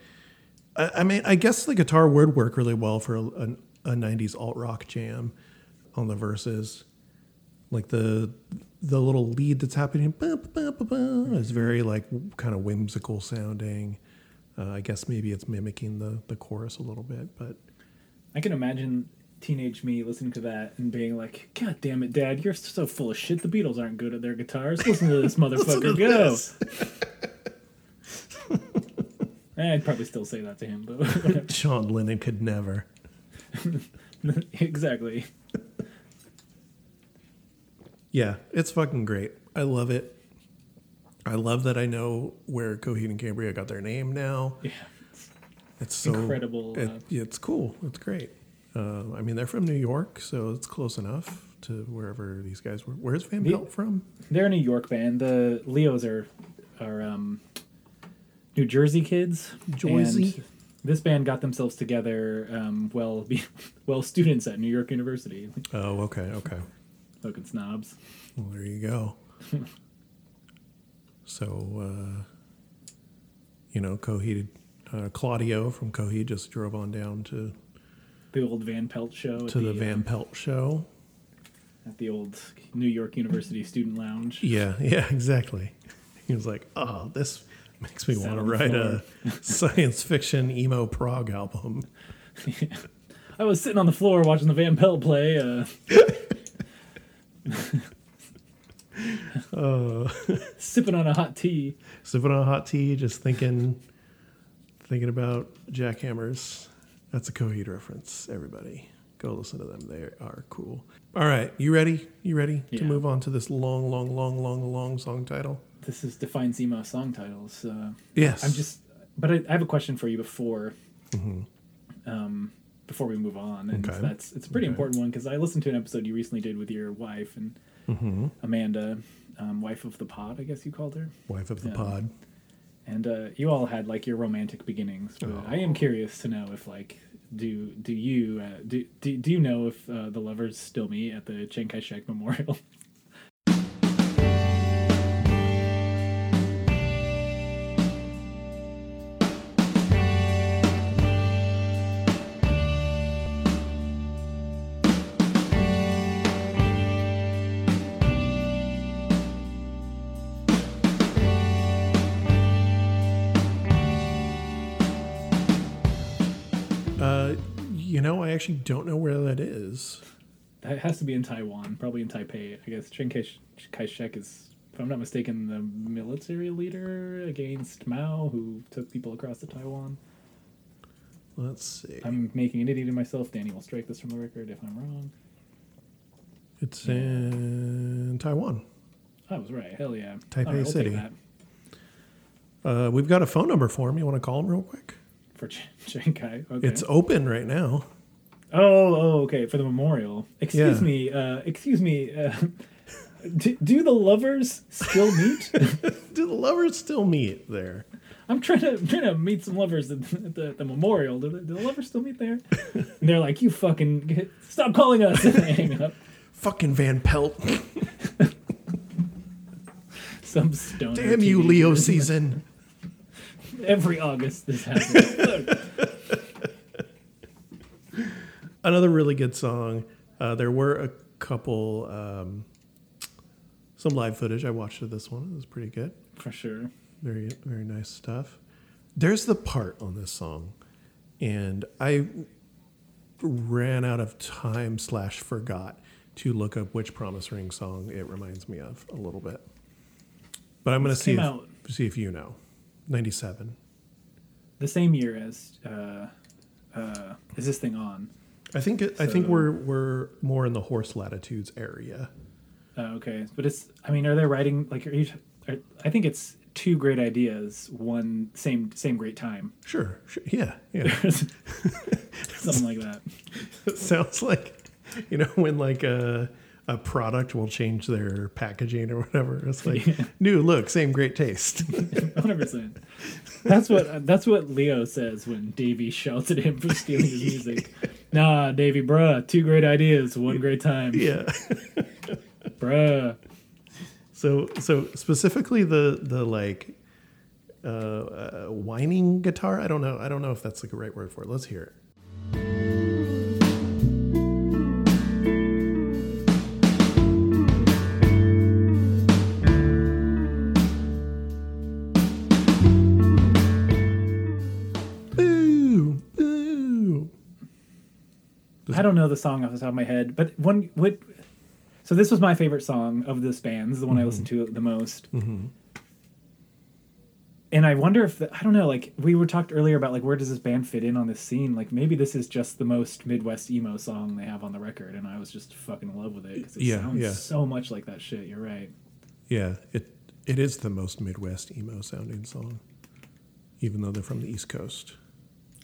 I, I mean, I guess the guitar would work really well for a, a, a '90s alt rock jam on the verses, like the the little lead that's happening ba, ba, ba, ba, is very like kind of whimsical sounding. Uh, I guess maybe it's mimicking the the chorus a little bit, but I can imagine teenage me listening to that and being like, "God damn it, Dad, you're so full of shit. The Beatles aren't good at their guitars. Listen to this motherfucker go." this. I'd probably still say that to him, but whatever. Sean Lennon could never. exactly. Yeah, it's fucking great. I love it. I love that I know where Coheed and Cambria got their name now. Yeah. It's so Incredible, It, uh, it's cool. It's great. Uh, I mean, they're from New York, so it's close enough to wherever these guys were. Where's Van Pelt from? They're a New York band. The Leos are are um, New Jersey kids. Jersey. And This band got themselves together um, well, well, students at New York University, Oh, okay, okay. fucking snobs. Well, there you go. so, uh, you know, Coheed, uh, Claudio from Coheed just drove on down to The old Van Pelt show to the, uh, Van Pelt show. at the old New York University student lounge. Yeah, yeah, exactly. He was like, "Oh, this makes me want to the write a science fiction emo prog album." I was sitting on the floor watching the Van Pelt play. Uh, Uh, sipping on a hot tea. sipping on a hot tea, just thinking, thinking about jackhammers. That's a Coheed reference. Everybody, go listen to them. They are cool. All right, you ready? You ready to move on to this long, long, long, long, long song title? This is Define Emo song titles. Uh, Yes. I'm just, but I, I have a question for you before, um, before we move on, and Okay. that's it's a pretty Okay. important one because I listened to an episode you recently did with your wife and Mm-hmm. Amanda, um, wife of the pod, I guess you called her, wife of the Yeah. pod. And uh, you all had like your romantic beginnings. But I am curious to know if like. Do do you uh, do, do do you know if uh, the lovers still meet at the Chiang Kai Shek Memorial? know, I actually don't know where that is. That has to be in Taiwan, probably in Taipei. I guess Chiang Kai- Kai-shek is, if I'm not mistaken, the military leader against Mao, who took people across to Taiwan. Let's see. I'm making an idiot of myself. Danny will strike this from the record if I'm wrong. It's in Taiwan. I was right. Hell yeah. Taipei right, City. Uh, we've got a phone number for him. You want to call him real quick? for Chiang Kai. Okay. It's open right now. Oh, oh, okay. For the memorial. Excuse Yeah. me. Uh, excuse me. Uh, do, do the lovers still meet? Do the lovers still meet there? I'm trying to I'm trying to meet some lovers at the, at the, the memorial. Do the, do the lovers still meet there? And they're like, "You fucking get, stop calling us!" And they hang up. Fucking Van Pelt. Some stoner. Damn you, Leo season. Every August this happens. Look, Another really good song. Uh, there were a couple, um, some live footage. I watched of this one. It was pretty good. For sure. Very, very nice stuff. There's the part on this song, and I ran out of time slash forgot to look up which Promise Ring song it reminds me of a little bit. But I'm going to see came if, out- see if you know. 97. The same year as uh, uh, is this thing on? I think it, I think we're we're more in the horse latitudes area. Oh, okay, but it's. I mean, are they writing like? Are you? Are, I think it's two great ideas, one same same great time, Sure, sure. Yeah, yeah. something like that. it sounds like you know when like a a product will change their packaging or whatever. It's like new look, same great taste. Hundred percent. That's what that's what Leo says when Davey shouts at him for stealing his music. Nah, Davey, bruh, two great ideas, one great time, yeah. bruh. So so specifically the the like uh, uh, whining guitar. I don't know. I don't know if that's like the right word for it. Let's hear it. I don't know the song off the top of my head, but one what. So this was my favorite song of this band. This is the one I listened to the most. And I wonder if the, I don't know. Like we were talked earlier about like where does this band fit in on this scene? Like maybe this is just the most Midwest emo song they have on the record, and I was just fucking in love with it because it Yeah, sounds yeah. so much like that shit. You're right. Yeah, it it is the most Midwest emo sounding song, even though they're from the East Coast.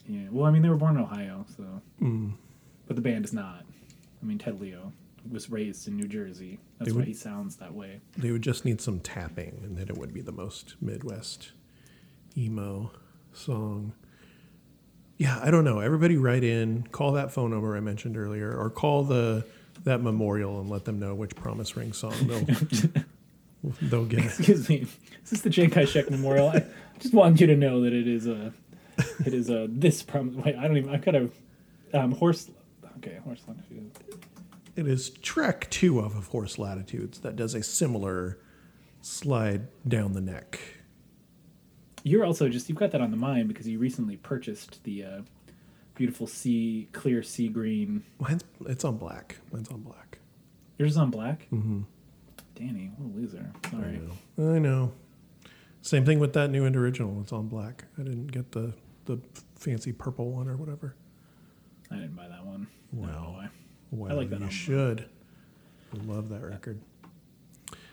Yeah. Well, I mean, they were born in Ohio, so. Mm. But the band is not. I mean, Ted Leo was raised in New Jersey. That's They why would- he sounds that way. They would just need some tapping, and then it would be the most Midwest emo song. Yeah, I don't know. Everybody write in, call that phone number I mentioned earlier, or call the that memorial and let them know which Promise Ring song they'll they'll get. Excuse me. Is this the Jay Shek Memorial? I just want you to know that it is a, it is a this prom. Wait, I don't even. I could have, um, horse. Okay, horse latitude. It is track two of Of Horse Latitudes that does a similar slide down the neck. You're also just you've got that on the mind because you recently purchased the uh, beautiful sea clear sea green. Mine's it's on black. Mine's on black. Yours is on black. Mm-hmm. Danny, what a loser. I know. I know. Same thing with that new and original. It's on black. I didn't get the the fancy purple one or whatever. I didn't buy that one. Wow. No, I, Well, like that you album. should. I love that record.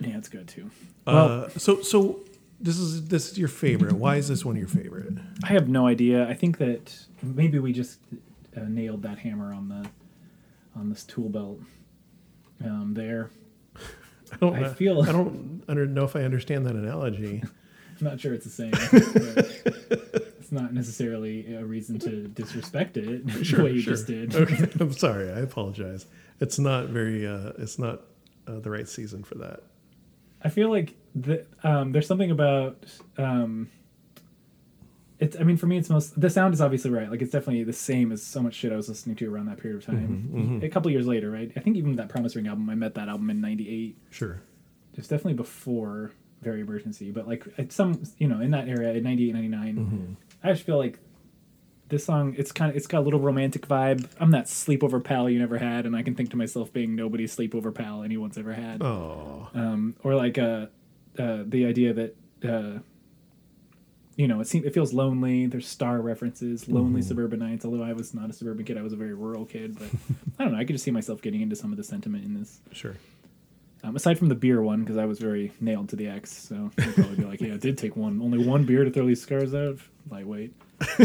yeah, it's good too. Well, uh, so so this is this is your favorite. Why is this one your favorite? I have no idea. I think that maybe we just uh, nailed that hammer on the on this tool belt um, there. I don't. I feel- I don't under, know if I understand that analogy. I'm not sure it's the same. it's not necessarily a reason to disrespect it the way you just did. Okay, I'm sorry. I apologize. It's not very. Uh, it's not uh, the right season for that. I feel like the, um, there's something about um, it's. I mean, for me, it's most the sound is obviously right. Like it's definitely the same as so much shit I was listening to around that period of time. Mm-hmm, A couple years later, right? I think even that Promise Ring album. I met that album in '98. Sure. It's definitely before Very Emergency, but like at some, you know, in that area, in 98, 99, Mm-hmm. I just feel like this song, it's kind of, it's got a little romantic vibe. I'm that sleepover pal you never had, and I can think to myself being nobody's sleepover pal anyone's ever had. Oh. Um, or like uh, uh, the idea that, uh, you know, it seems it feels lonely. There's star references, lonely Mm-hmm. suburbanites. Although I was not a suburban kid, I was a very rural kid. But I don't know. I could just see myself getting into some of the sentiment in this. Sure. Um, aside from the beer one, because I was very nailed to the X, so I'd probably be like, yeah, it did take one, only one beer to throw these scars out. Lightweight.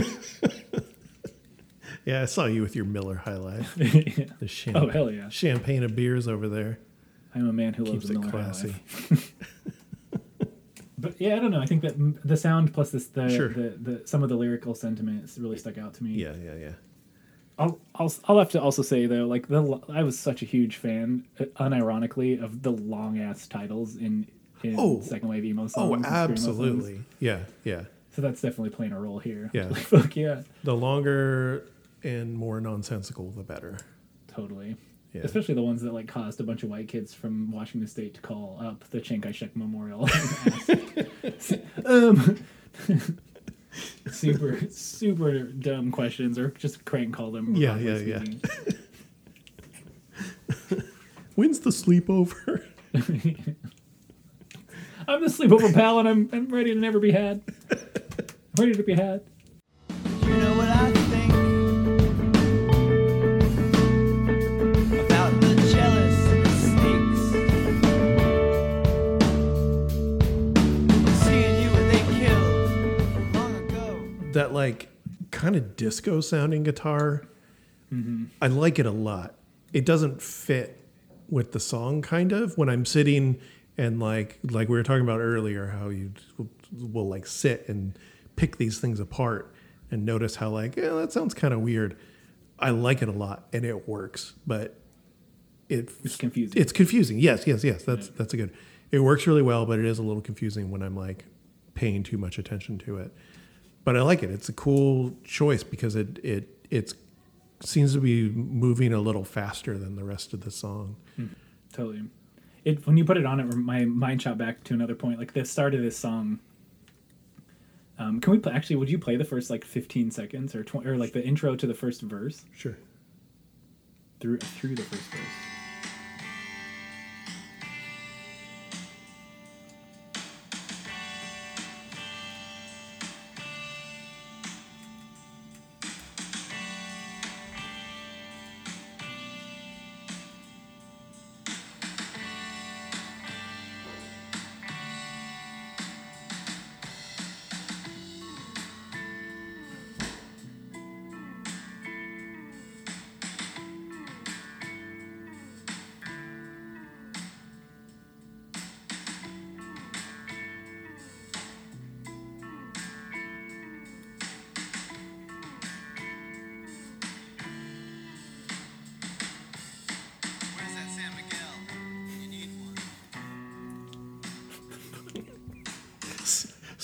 Yeah, I saw you with your Miller High Life. Yeah. The champ- Oh hell yeah! champagne of beers over there. I'm a man who loves Keeps the it Miller High classy. Life. But yeah, I don't know. I think that the sound plus this, the, Sure. the, the some of the lyrical sentiments really stuck out to me. Yeah, yeah, yeah. I'll, I'll I'll have to also say though, like the I was such a huge fan, uh, unironically, of the long ass titles in in Oh. second wave emo songs. Oh, screamo songs. absolutely. Yeah, yeah. So that's definitely playing a role here. Yeah. Like, fuck yeah, The longer and more nonsensical, the better. totally. Yeah. Especially the ones that like caused a bunch of white kids from Washington State to call up the Chiang Kai-shek Memorial. um, super super dumb questions, or just crank call them. Yeah, roughly yeah, yeah. When's the sleepover? I'm the sleepover pal, and I'm I'm ready to never be had. I'm ready to be had. You know what I that like kind of disco sounding guitar. I like it a lot. It doesn't fit with the song, kind of. When I'm sitting and like like we were talking about earlier, how you will, will like sit and pick these things apart and notice how like yeah that sounds kind of weird. I like it a lot and it works, but it It's confusing. It's confusing. Yes, yes, yes. That's that's a good. it works really well, but it is a little confusing when I'm like paying too much attention to it. But I like it. It's a cool choice because it it it's seems to be moving a little faster than the rest of the song. Totally. It when you put it on it, my mind shot back to another point. Like the start of this song. Um, can we play, actually? Would you play the first like fifteen seconds or twenty or like the intro to the first verse Sure. through through the first verse?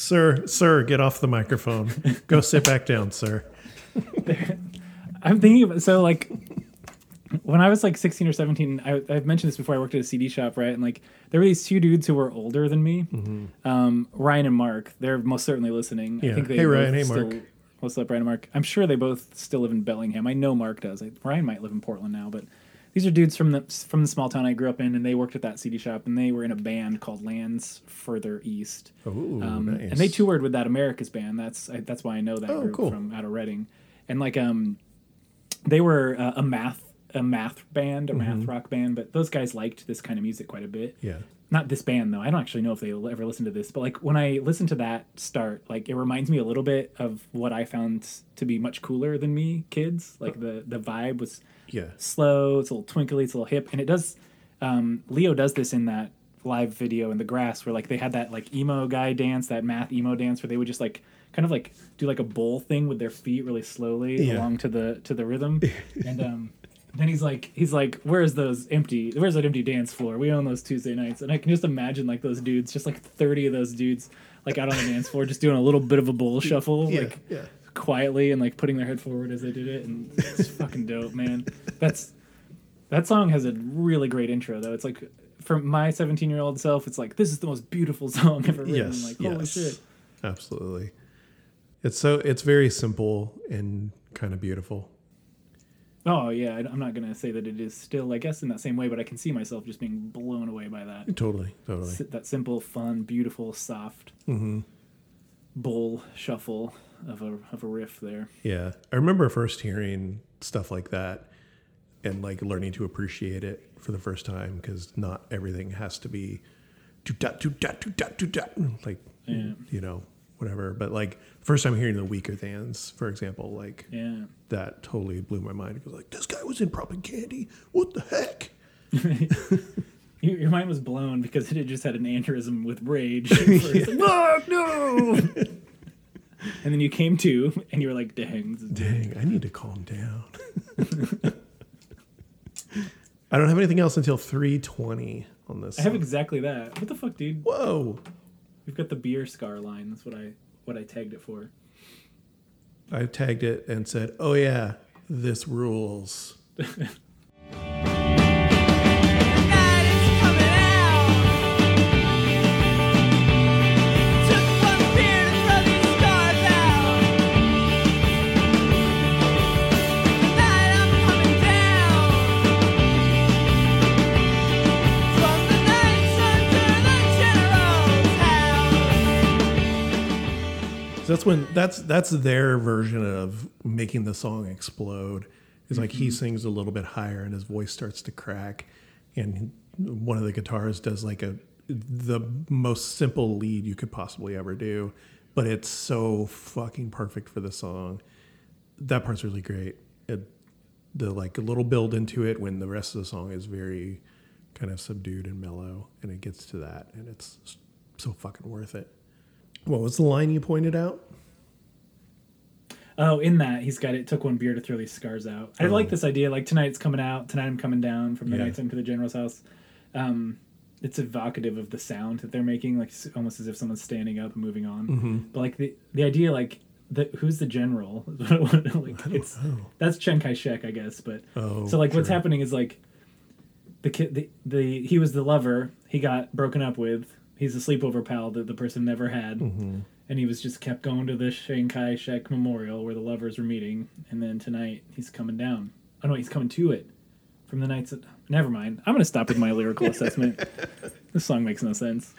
Sir, sir, get off the microphone. Go sit back down, sir. I'm thinking about so like when I was like 16 or 17, I, I've mentioned this before. I worked at a CD shop, right? And like there were these two dudes who were older than me, um, Ryan and Mark. They're most certainly listening. Yeah. I think they Hey, Ryan. Hey, still- Mark. What's up, Ryan and Mark? I'm sure they both still live in Bellingham. I know Mark does. I, Ryan might live in Portland now, but these are dudes from the from the small town I grew up in, and they worked at that CD shop, and they were in a band called Lands Further East. Ooh, Um, nice. And they toured with that America's band. That's I, that's why I know that Oh, group cool. from out of Reading. And like um, they were uh, a math a math band, a math rock band, but those guys liked this kind of music quite a bit. Mm-hmm. Yeah. Not this band though. I don't actually know if they ever listen to this, but like when I listen to that start, like it reminds me a little bit of what I found to be much cooler than me, kids. Like the the vibe was Yeah. slow, it's a little twinkly, it's a little hip, and it does. Um, Leo does this in that live video in the grass where like they had that like emo guy dance, that math emo dance where they would just like kind of like do like a bowl thing with their feet really slowly Yeah. along to the to the rhythm, and um, then he's like he's like where's those empty where's that empty dance floor we own those tuesday nights and i can just imagine like those dudes just like 30 of those dudes like out on the dance floor just doing a little bit of a bowl shuffle Yeah. like yeah. Quietly and like putting their head forward as they did it and it's fucking dope man that's that song has a really great intro though it's like for my 17 year old self it's like this is the most beautiful song ever written Yes. like holy yes. shit Absolutely. It's so it's very simple and kind of beautiful. oh yeah i'm not gonna say that it is still i guess in that same way but i can see myself just being blown away by that Totally. Totally. That simple fun beautiful soft Mm-hmm. Bowl shuffle of a, of a riff there Yeah. I remember first hearing stuff like that and like learning to appreciate it for the first time because not everything has to be do dot do dot do dot do dot like Yeah. you know whatever. But like first time hearing the Weakerthans, for example, like yeah that totally blew my mind. It was like this guy was in Propagandhi. What the heck? your, your mind was blown because it had just had an aneurysm with rage It's like, "Fuck, no and then you came to and you were like dang Dang, I need to calm down. I don't have anything else until 320 on this. I have exactly that. What the fuck, dude? Whoa. We've got the beer scar line. That's what I what I tagged it for. I tagged it and said, "Oh yeah, this rules." That's when that's that's their version of making the song explode. Is like he mm-hmm. sings a little bit higher and his voice starts to crack, and one of the guitars does like a the most simple lead you could possibly ever do, but it's so fucking perfect for the song. That part's really great. It, the like a little build into it when the rest of the song is very kind of subdued and mellow, and it gets to that, and it's so fucking worth it. What was the line you pointed out? Oh, in that he's got it. Took one beer to throw these scars out. I like this idea. Like tonight's coming out. Tonight I'm coming down from the Yeah. nights into the general's house. Um, it's evocative of the sound that they're making, like almost as if someone's standing up and moving on. Mm-hmm. But like the the idea, like the who's the general? like it's that's Chiang Kai Shek, I guess. But Oh, so like what's happening is like the kid, the, the he was the lover. He got broken up with. He's a sleepover pal that the person never had. Mm-hmm. And he was just kept going to the Chiang Kai Shek Memorial where the lovers were meeting. And then tonight he's coming down. Oh no, he's coming to it from the nights. That, never mind. I'm gonna stop with my lyrical assessment. This song makes no sense.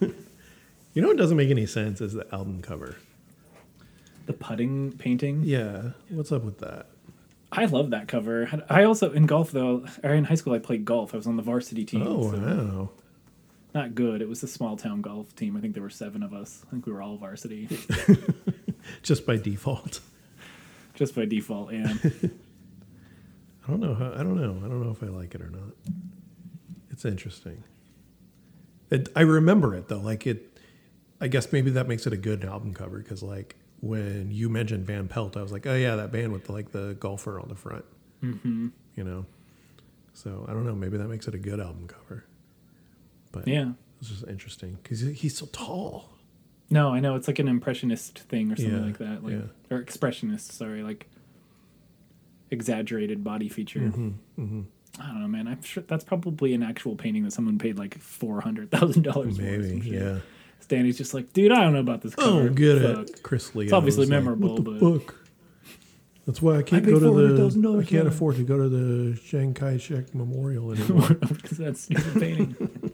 You know what doesn't make any sense is the album cover. The putting painting. Yeah, what's up with that? I love that cover. I also in golf though, or in high school I played golf. I was on the varsity team. Oh so wow. Not good. It was a small town golf team. I think there were seven of us. I think we were all varsity, Just by default. just by default. Yeah. I don't know how. I don't know. I don't know if I like it or not. It's interesting. It, I remember it though. Like it. I guess maybe that makes it a good album cover because like when you mentioned Van Pelt, I was like, oh yeah, that band with like the golfer on the front. Mm-hmm. You know. So I don't know. Maybe that makes it a good album cover. But yeah. it's just interesting because he's so tall. No, I know it's like an impressionist thing or something Yeah, like that, like yeah. or expressionist. Sorry, like exaggerated body feature. Mm-hmm, I don't know, man. I'm sure that's probably an actual painting that someone paid like four hundred thousand dollars for. Maybe. Yeah. Stanley's just like, dude, I don't know about this cover. Oh, get Fuck." it, Chris Leo. It's obviously memorable, the but- fuck? That's why I can't paid go to the. I can't afford to go to the Chiang Kai Shek Memorial anymore. because that's stupid painting.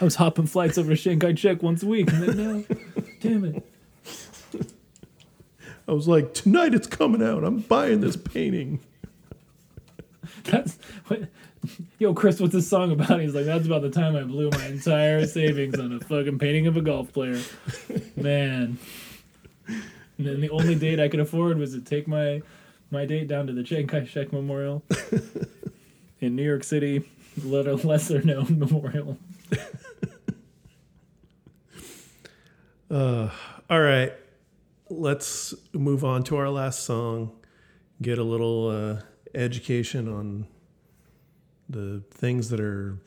I was hopping flights over to Chiang Kai Shek once a week, and then now, damn it. I was like, tonight it's coming out. I'm buying this painting. That's what. Yo, Chris, what's this song about? He's like, that's about the time I blew my entire savings on a fucking painting of a golf player. Man. And then the only date I could afford was to take my my date down to the Chiang Kai shek Memorial in New York City, little lesser known memorial. All right, let's move on to our last song. Get a little uh, education on the things that are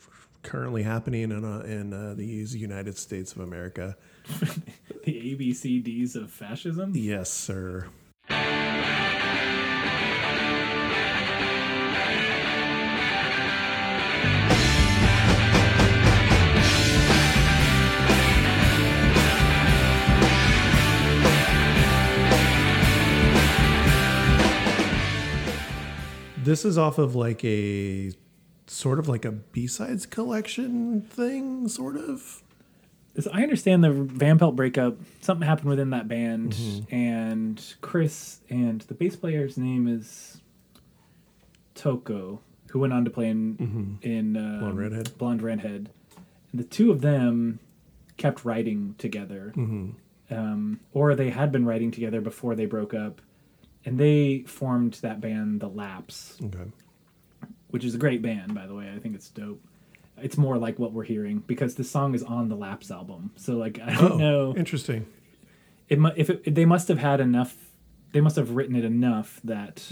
currently happening in uh, in uh, these United States of America. The ABCDs of fascism. Yes, sir. This is off of like a sort of like a B-sides collection thing, sort of. Is- I understand the Van Pelt breakup. Something happened within that band, and Chris and the bass player's name is Toko, who went on to play in in uh, Blonde Redhead. Blonde Redhead. And the two of them kept writing together, um, or they had been writing together before they broke up, and they formed that band, The Lapse Okay. which is a great band, by the way. I think it's dope. It's more like what we're hearing because the song is on the Lapse album. So like I don't Oh, know interesting. it mu- if it, they must have had enough. They must have written it enough that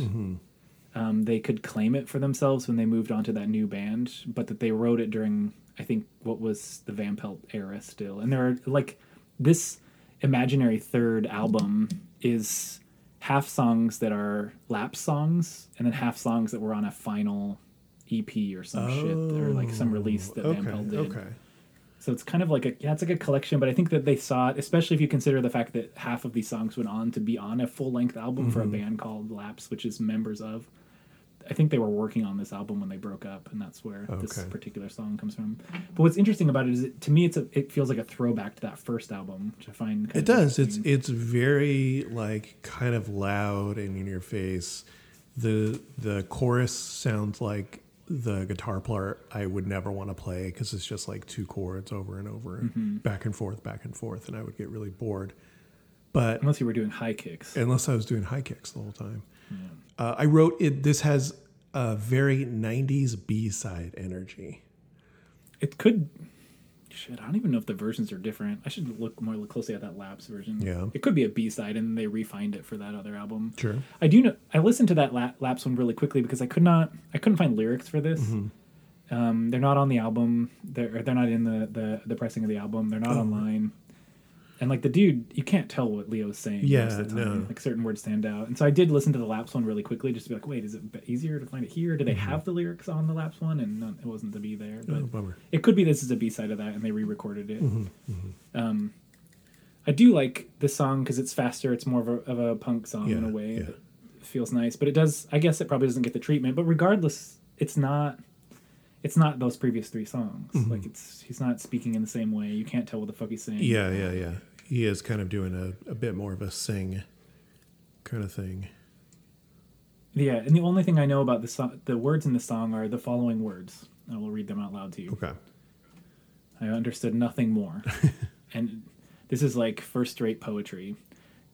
um, they could claim it for themselves when they moved on to that new band, but that they wrote it during I think what was the Van Pelt era still. And there are like this imaginary third album is half songs that are lapse songs and then half songs that were on a final EP or some shit or like some release that Van Okay. Did. Okay. So it's kind of like a yeah, it's like a collection, but I think that they saw it, especially if you consider the fact that half of these songs went on to be on a full length album for a Mm-hmm. band called Lapse, which is members of. I think they were working on this album when they broke up, and that's where this particular song comes from. But what's interesting about it is, it, to me, it's a, it feels like a throwback to that first album, which I find kind It of does. It's it's very like kind of loud and in your face. The the chorus sounds like the guitar part I would never want to play because it's just like two chords over and over and Mm-hmm. back and forth, back and forth, and I would get really bored. But unless you were doing high kicks. unless I was doing high kicks the whole time, uh, I wrote it. This has a very '90s B side energy. It could. Shit, I don't even know if the versions are different. I should look more closely at that Lapse version. Yeah. it could be a B side, and they refined it for that other album. Sure. I do know. I listened to that la- Lapse one really quickly because I could not. I couldn't find lyrics for this, Um, they're not on the album. They're they're not in the, the the pressing of the album. They're not Oh. online. And like the dude, you can't tell what Leo's saying. Yeah, most of the time. no. Like certain words stand out. And so I did listen to the Lapse one really quickly, just to be like, wait, is it easier to find it here? Do they have the lyrics on the Lapse one? And none, it wasn't to be there. But Mm-hmm. Oh, bummer. it could be this is a B side of that, and they re-recorded it. Mm-hmm, Um, I do like this song because it's faster. It's more of a, of a punk song in a way yeah. that feels nice. But it does. I guess it probably doesn't get the treatment. But regardless, it's not. It's not those previous three songs. Mm-hmm. Like it's he's not speaking in the same way. You can't tell what the fuck he's saying. Yeah, yeah, yeah. He is kind of doing a, a bit more of a sing kind of thing. Yeah, and the only thing I know about the song, the words in the song are the following words. I will read them out loud to you. Okay. I understood nothing more. and this is like first rate poetry.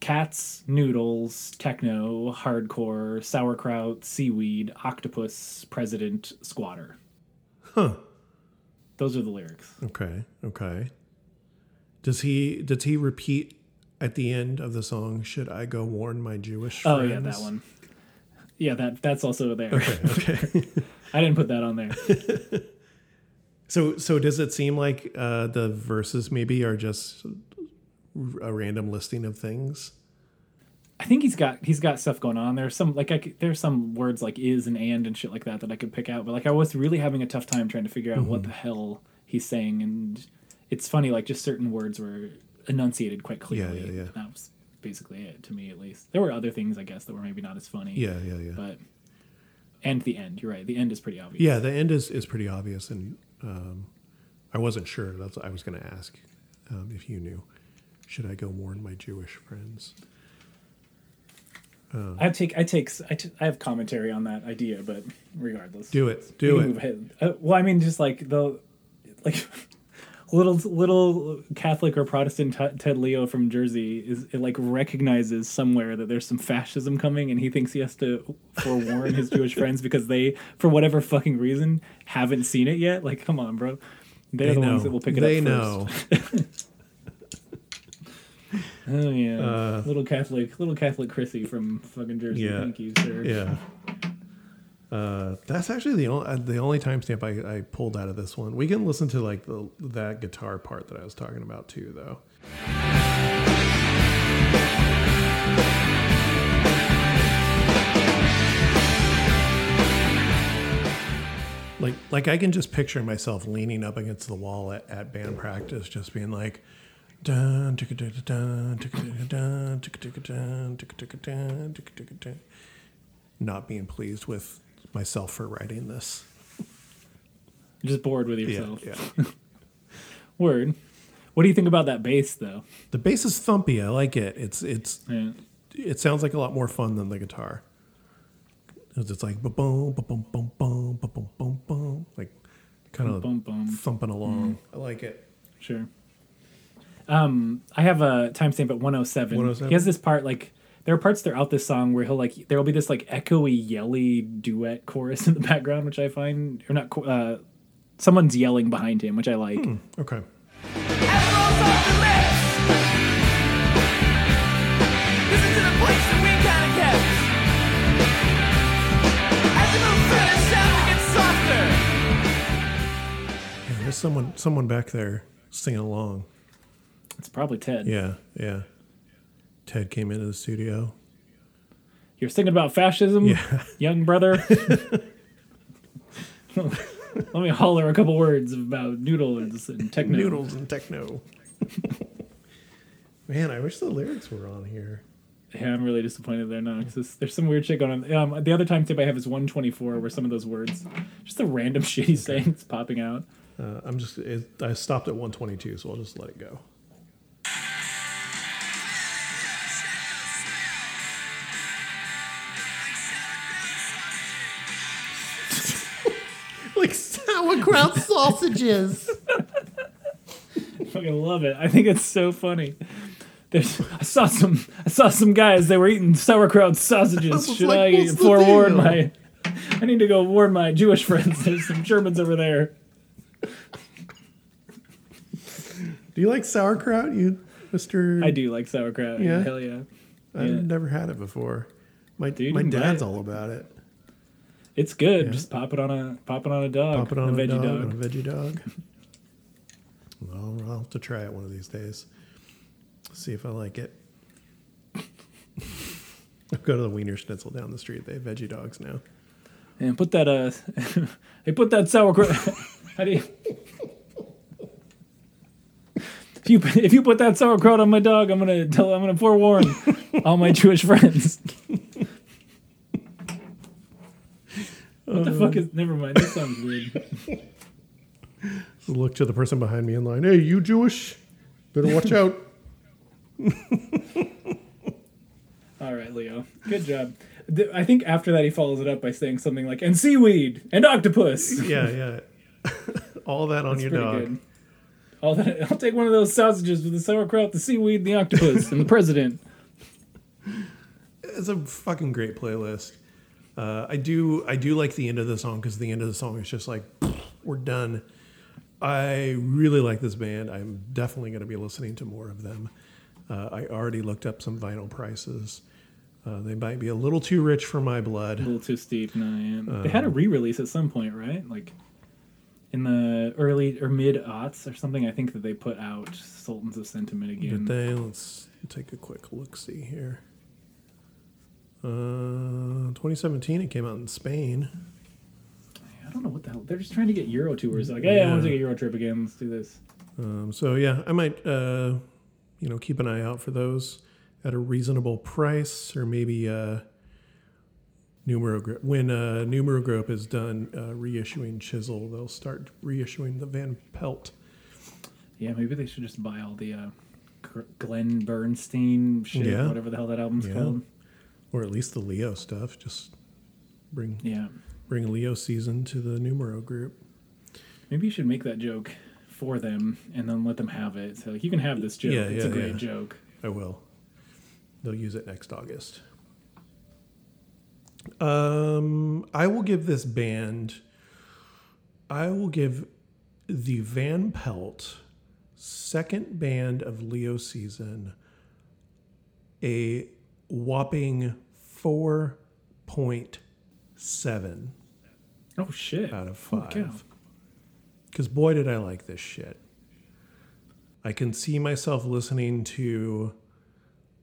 Cats, noodles, techno, hardcore, sauerkraut, seaweed, octopus, president, squatter. Huh. Those are the lyrics. Okay. Okay. Does he does he repeat at the end of the song? Should I go warn my Jewish friends? Oh yeah, that one. Yeah, that that's also there. Okay. I didn't put that on there. So so does it seem like uh, the verses maybe are just a random listing of things? I think he's got he's got stuff going on. There's some like I there's some words like is and and and shit like that that I could pick out. But like I was really having a tough time trying to figure out what Mm-hmm. the hell he's saying. And it's funny like just certain words were enunciated quite clearly. yeah, yeah. That was basically it to me at least. There were other things I guess that were maybe not as funny. Yeah, yeah, yeah. But and the end. You're right. The end is pretty obvious. Yeah, the end is, is pretty obvious, and um, I wasn't sure. That's what I was going to ask um, if you knew. Should I go warn my Jewish friends? I take I take I, t- I have commentary on that idea, but regardless, Do it. Do it. move ahead. Uh, well, I mean, just like the like little little Catholic or Protestant T- Ted Leo from Jersey is it like recognizes somewhere that there's some fascism coming, and he thinks he has to forewarn his Jewish friends because they, for whatever fucking reason, haven't seen it yet. Like, come on, bro. They're They the know. ones that will pick it they up know. Oh yeah, Uh, little Catholic, little Catholic Chrissy from fucking Jersey. Yeah. Thank you, sir. Yeah. Uh, that's actually the only uh, the only timestamp I, I pulled out of this one. We can listen to like the that guitar part that I was talking about too, though. Like like I can just picture myself leaning up against the wall at, at band practice, just being like. Dun, dun, dun, dun, dun, dun. Not being pleased with myself for writing this. Just bored with yourself. yeah. Word. What do you think about that bass though? The bass is thumpy. I like it. It's it's Yeah. it sounds like a lot more fun than the guitar. It's like boom, boom, boom, boom, boom, boom, boom, boom, like kind of Bum, bum. thumping along. I like it. Sure. Um, I have a timestamp at 107. 107? He has this part like there are parts throughout this song where he'll like there will be this like echoey, yelly duet chorus in the background, which I find or not. Uh, someone's yelling behind him, which I like. Okay. As rolls off the lips. Listen to the place that we kinda kept. As you move further, sound gets softer. Yeah, there's someone someone back there singing along. It's probably Ted. Yeah, yeah. Ted came into the studio. You're thinking about fascism, Yeah. young brother. Let me holler a couple words about noodles and techno. Noodles and techno. Man, I wish the lyrics were on here. Yeah, I'm really disappointed they're not. 'cause there's some weird shit going on. Um, the other time tip I have is 124, where some of those words, just the random shit he's saying, is popping out. Uh, I'm just. It, I stopped at 122, so I'll just let it go. Sauerkraut sausages. I fucking love it. I think it's so funny. There's, I saw some. I saw some guys. They were eating sauerkraut sausages. was Should like, I forewarn my? I need to go warn my Jewish friends. There's some Germans over there. Do you like sauerkraut, you Mister? I do like sauerkraut. Yeah? Hell yeah. I've yeah. never had it before. My Dude, my you can buy dad's all about it. It's good. Yeah. Just pop it on a pop it on a dog. Pop it on a, veggie dog, dog. a veggie dog. well, I'll have to try it one of these days. See if I like it. I'll go to the Wiener Schnitzel down the street. They have veggie dogs now. And put that uh, hey, put that sauerkraut. How do you? If you if you put that sauerkraut on my dog, I'm gonna tell I'm gonna forewarn all my Jewish friends. What the fuck um, is? Never mind. This sounds weird. Look to the person behind me in line. Hey, you Jewish? Better watch out. All right, Leo. Good job. Th- I think after that he follows it up by saying something like "and seaweed and octopus." yeah, yeah. All that on That's your pretty dog. good. All that. I'll take one of those sausages with the sauerkraut, the seaweed, the octopus, and the president. It's a fucking great playlist. Uh, I do I do like the end of the song because the end of the song is just like we're done. I really like this band. I'm definitely going to be listening to more of them. Uh, I already looked up some vinyl prices. Uh, they might be a little too rich for my blood. A little too steep. No, yeah. they Um, had a re-release at some point, right? Like in the early or mid aughts or something. I think that they put out Sultans of Sentiment again. Did they? Let's take a quick look. See here. Uh, 2017. It came out in Spain. I don't know what the hell. They're just trying to get Euro tours. Like, hey, I want to take a Euro trip again. Let's do this. Um, so yeah, I might uh, you know keep an eye out for those at a reasonable price, or maybe uh, Numero Group. When uh, Numero Group is done uh, reissuing Chisel, they'll start reissuing the Van Pelt. Yeah, maybe they should just buy all the uh, Gern Blandsten shit, Yeah. whatever the hell that album's Yeah. called. Or at least the Leo stuff. Just bring Yeah. bring Leo season to the Numero Group. Maybe you should make that joke for them and then let them have it. So like, you can have this joke. Yeah, it's a great yeah. joke. I will. They'll use it next August. Um, I will give this band. I will give the Van Pelt second band of Leo season a whopping 4.7 oh shit! out of five. Because boy, did I like this shit. I can see myself listening to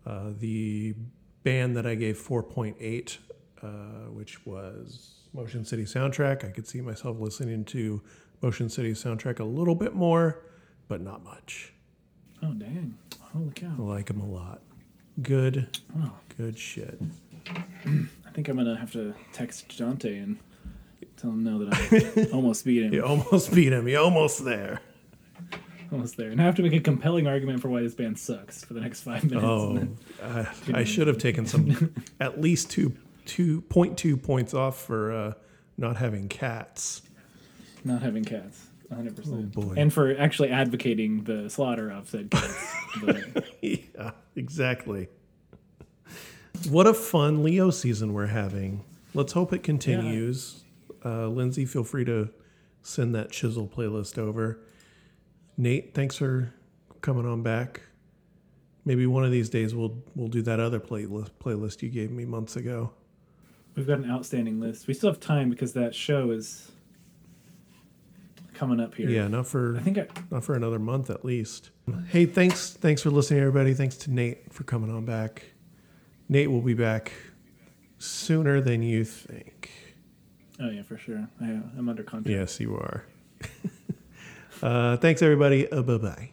uh, the band that I gave 4.8, uh, which was Motion City Soundtrack. I could see myself listening to Motion City Soundtrack a little bit more, but not much. Oh dang! Holy cow I like them a lot. Good, Oh, good shit. I think I'm gonna have to text Dante and tell him no that I almost beat him. You almost beat him. You almost there. Almost there. And I have to make a compelling argument for why this band sucks for the next five minutes. Oh, I, I should have taken some, at least two, two point two points off for uh, not having cats. Not having cats. 100%. Oh, boy. And for actually advocating the slaughter of said but yeah, exactly. What a fun Leo season we're having. Let's hope it continues. Uh, Lindsay, feel free to send that chisel playlist over. Nate, thanks for coming on back. Maybe one of these days we'll we'll do that other playlist playlist you gave me months ago. we've got an outstanding list. We still have time because that show is coming up here. Yeah, not for I think I, not for another month at least. Hey, thanks thanks for listening, everybody. Thanks to Nate for coming on back. Nate will be back sooner than you think. oh yeah, for sure. I, I'm under contract. Yes, you are. uh, thanks, everybody. Uh, bye bye.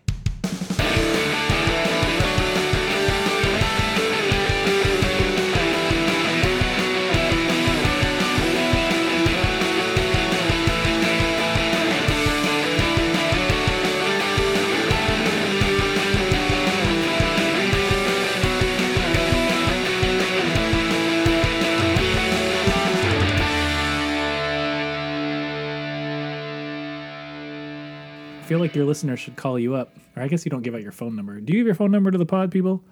Feel like your listeners should call you up. Or I guess you don't give out your phone number. Do you give your phone number to the pod people?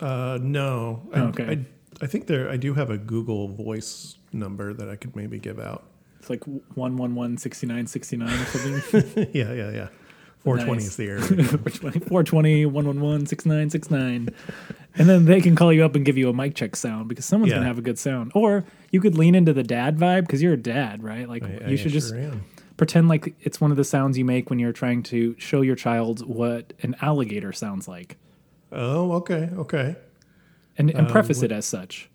Uh, no, I, Oh, okay. I, I think there. I do have a Google Voice number that I could maybe give out. It's like one one one sixty nine sixty nine or something. yeah, yeah, yeah. 420 Nice. is the area. 420, 420 111 6969. And then they can call you up and give you a mic check sound because someone's Yeah. going to have a good sound. Or you could lean into the dad vibe because you're a dad, right? Like I- you I should sure just am. Pretend like it's one of the sounds you make when you're trying to show your child what an alligator sounds like Oh, okay, okay. and, Um, and preface it as such.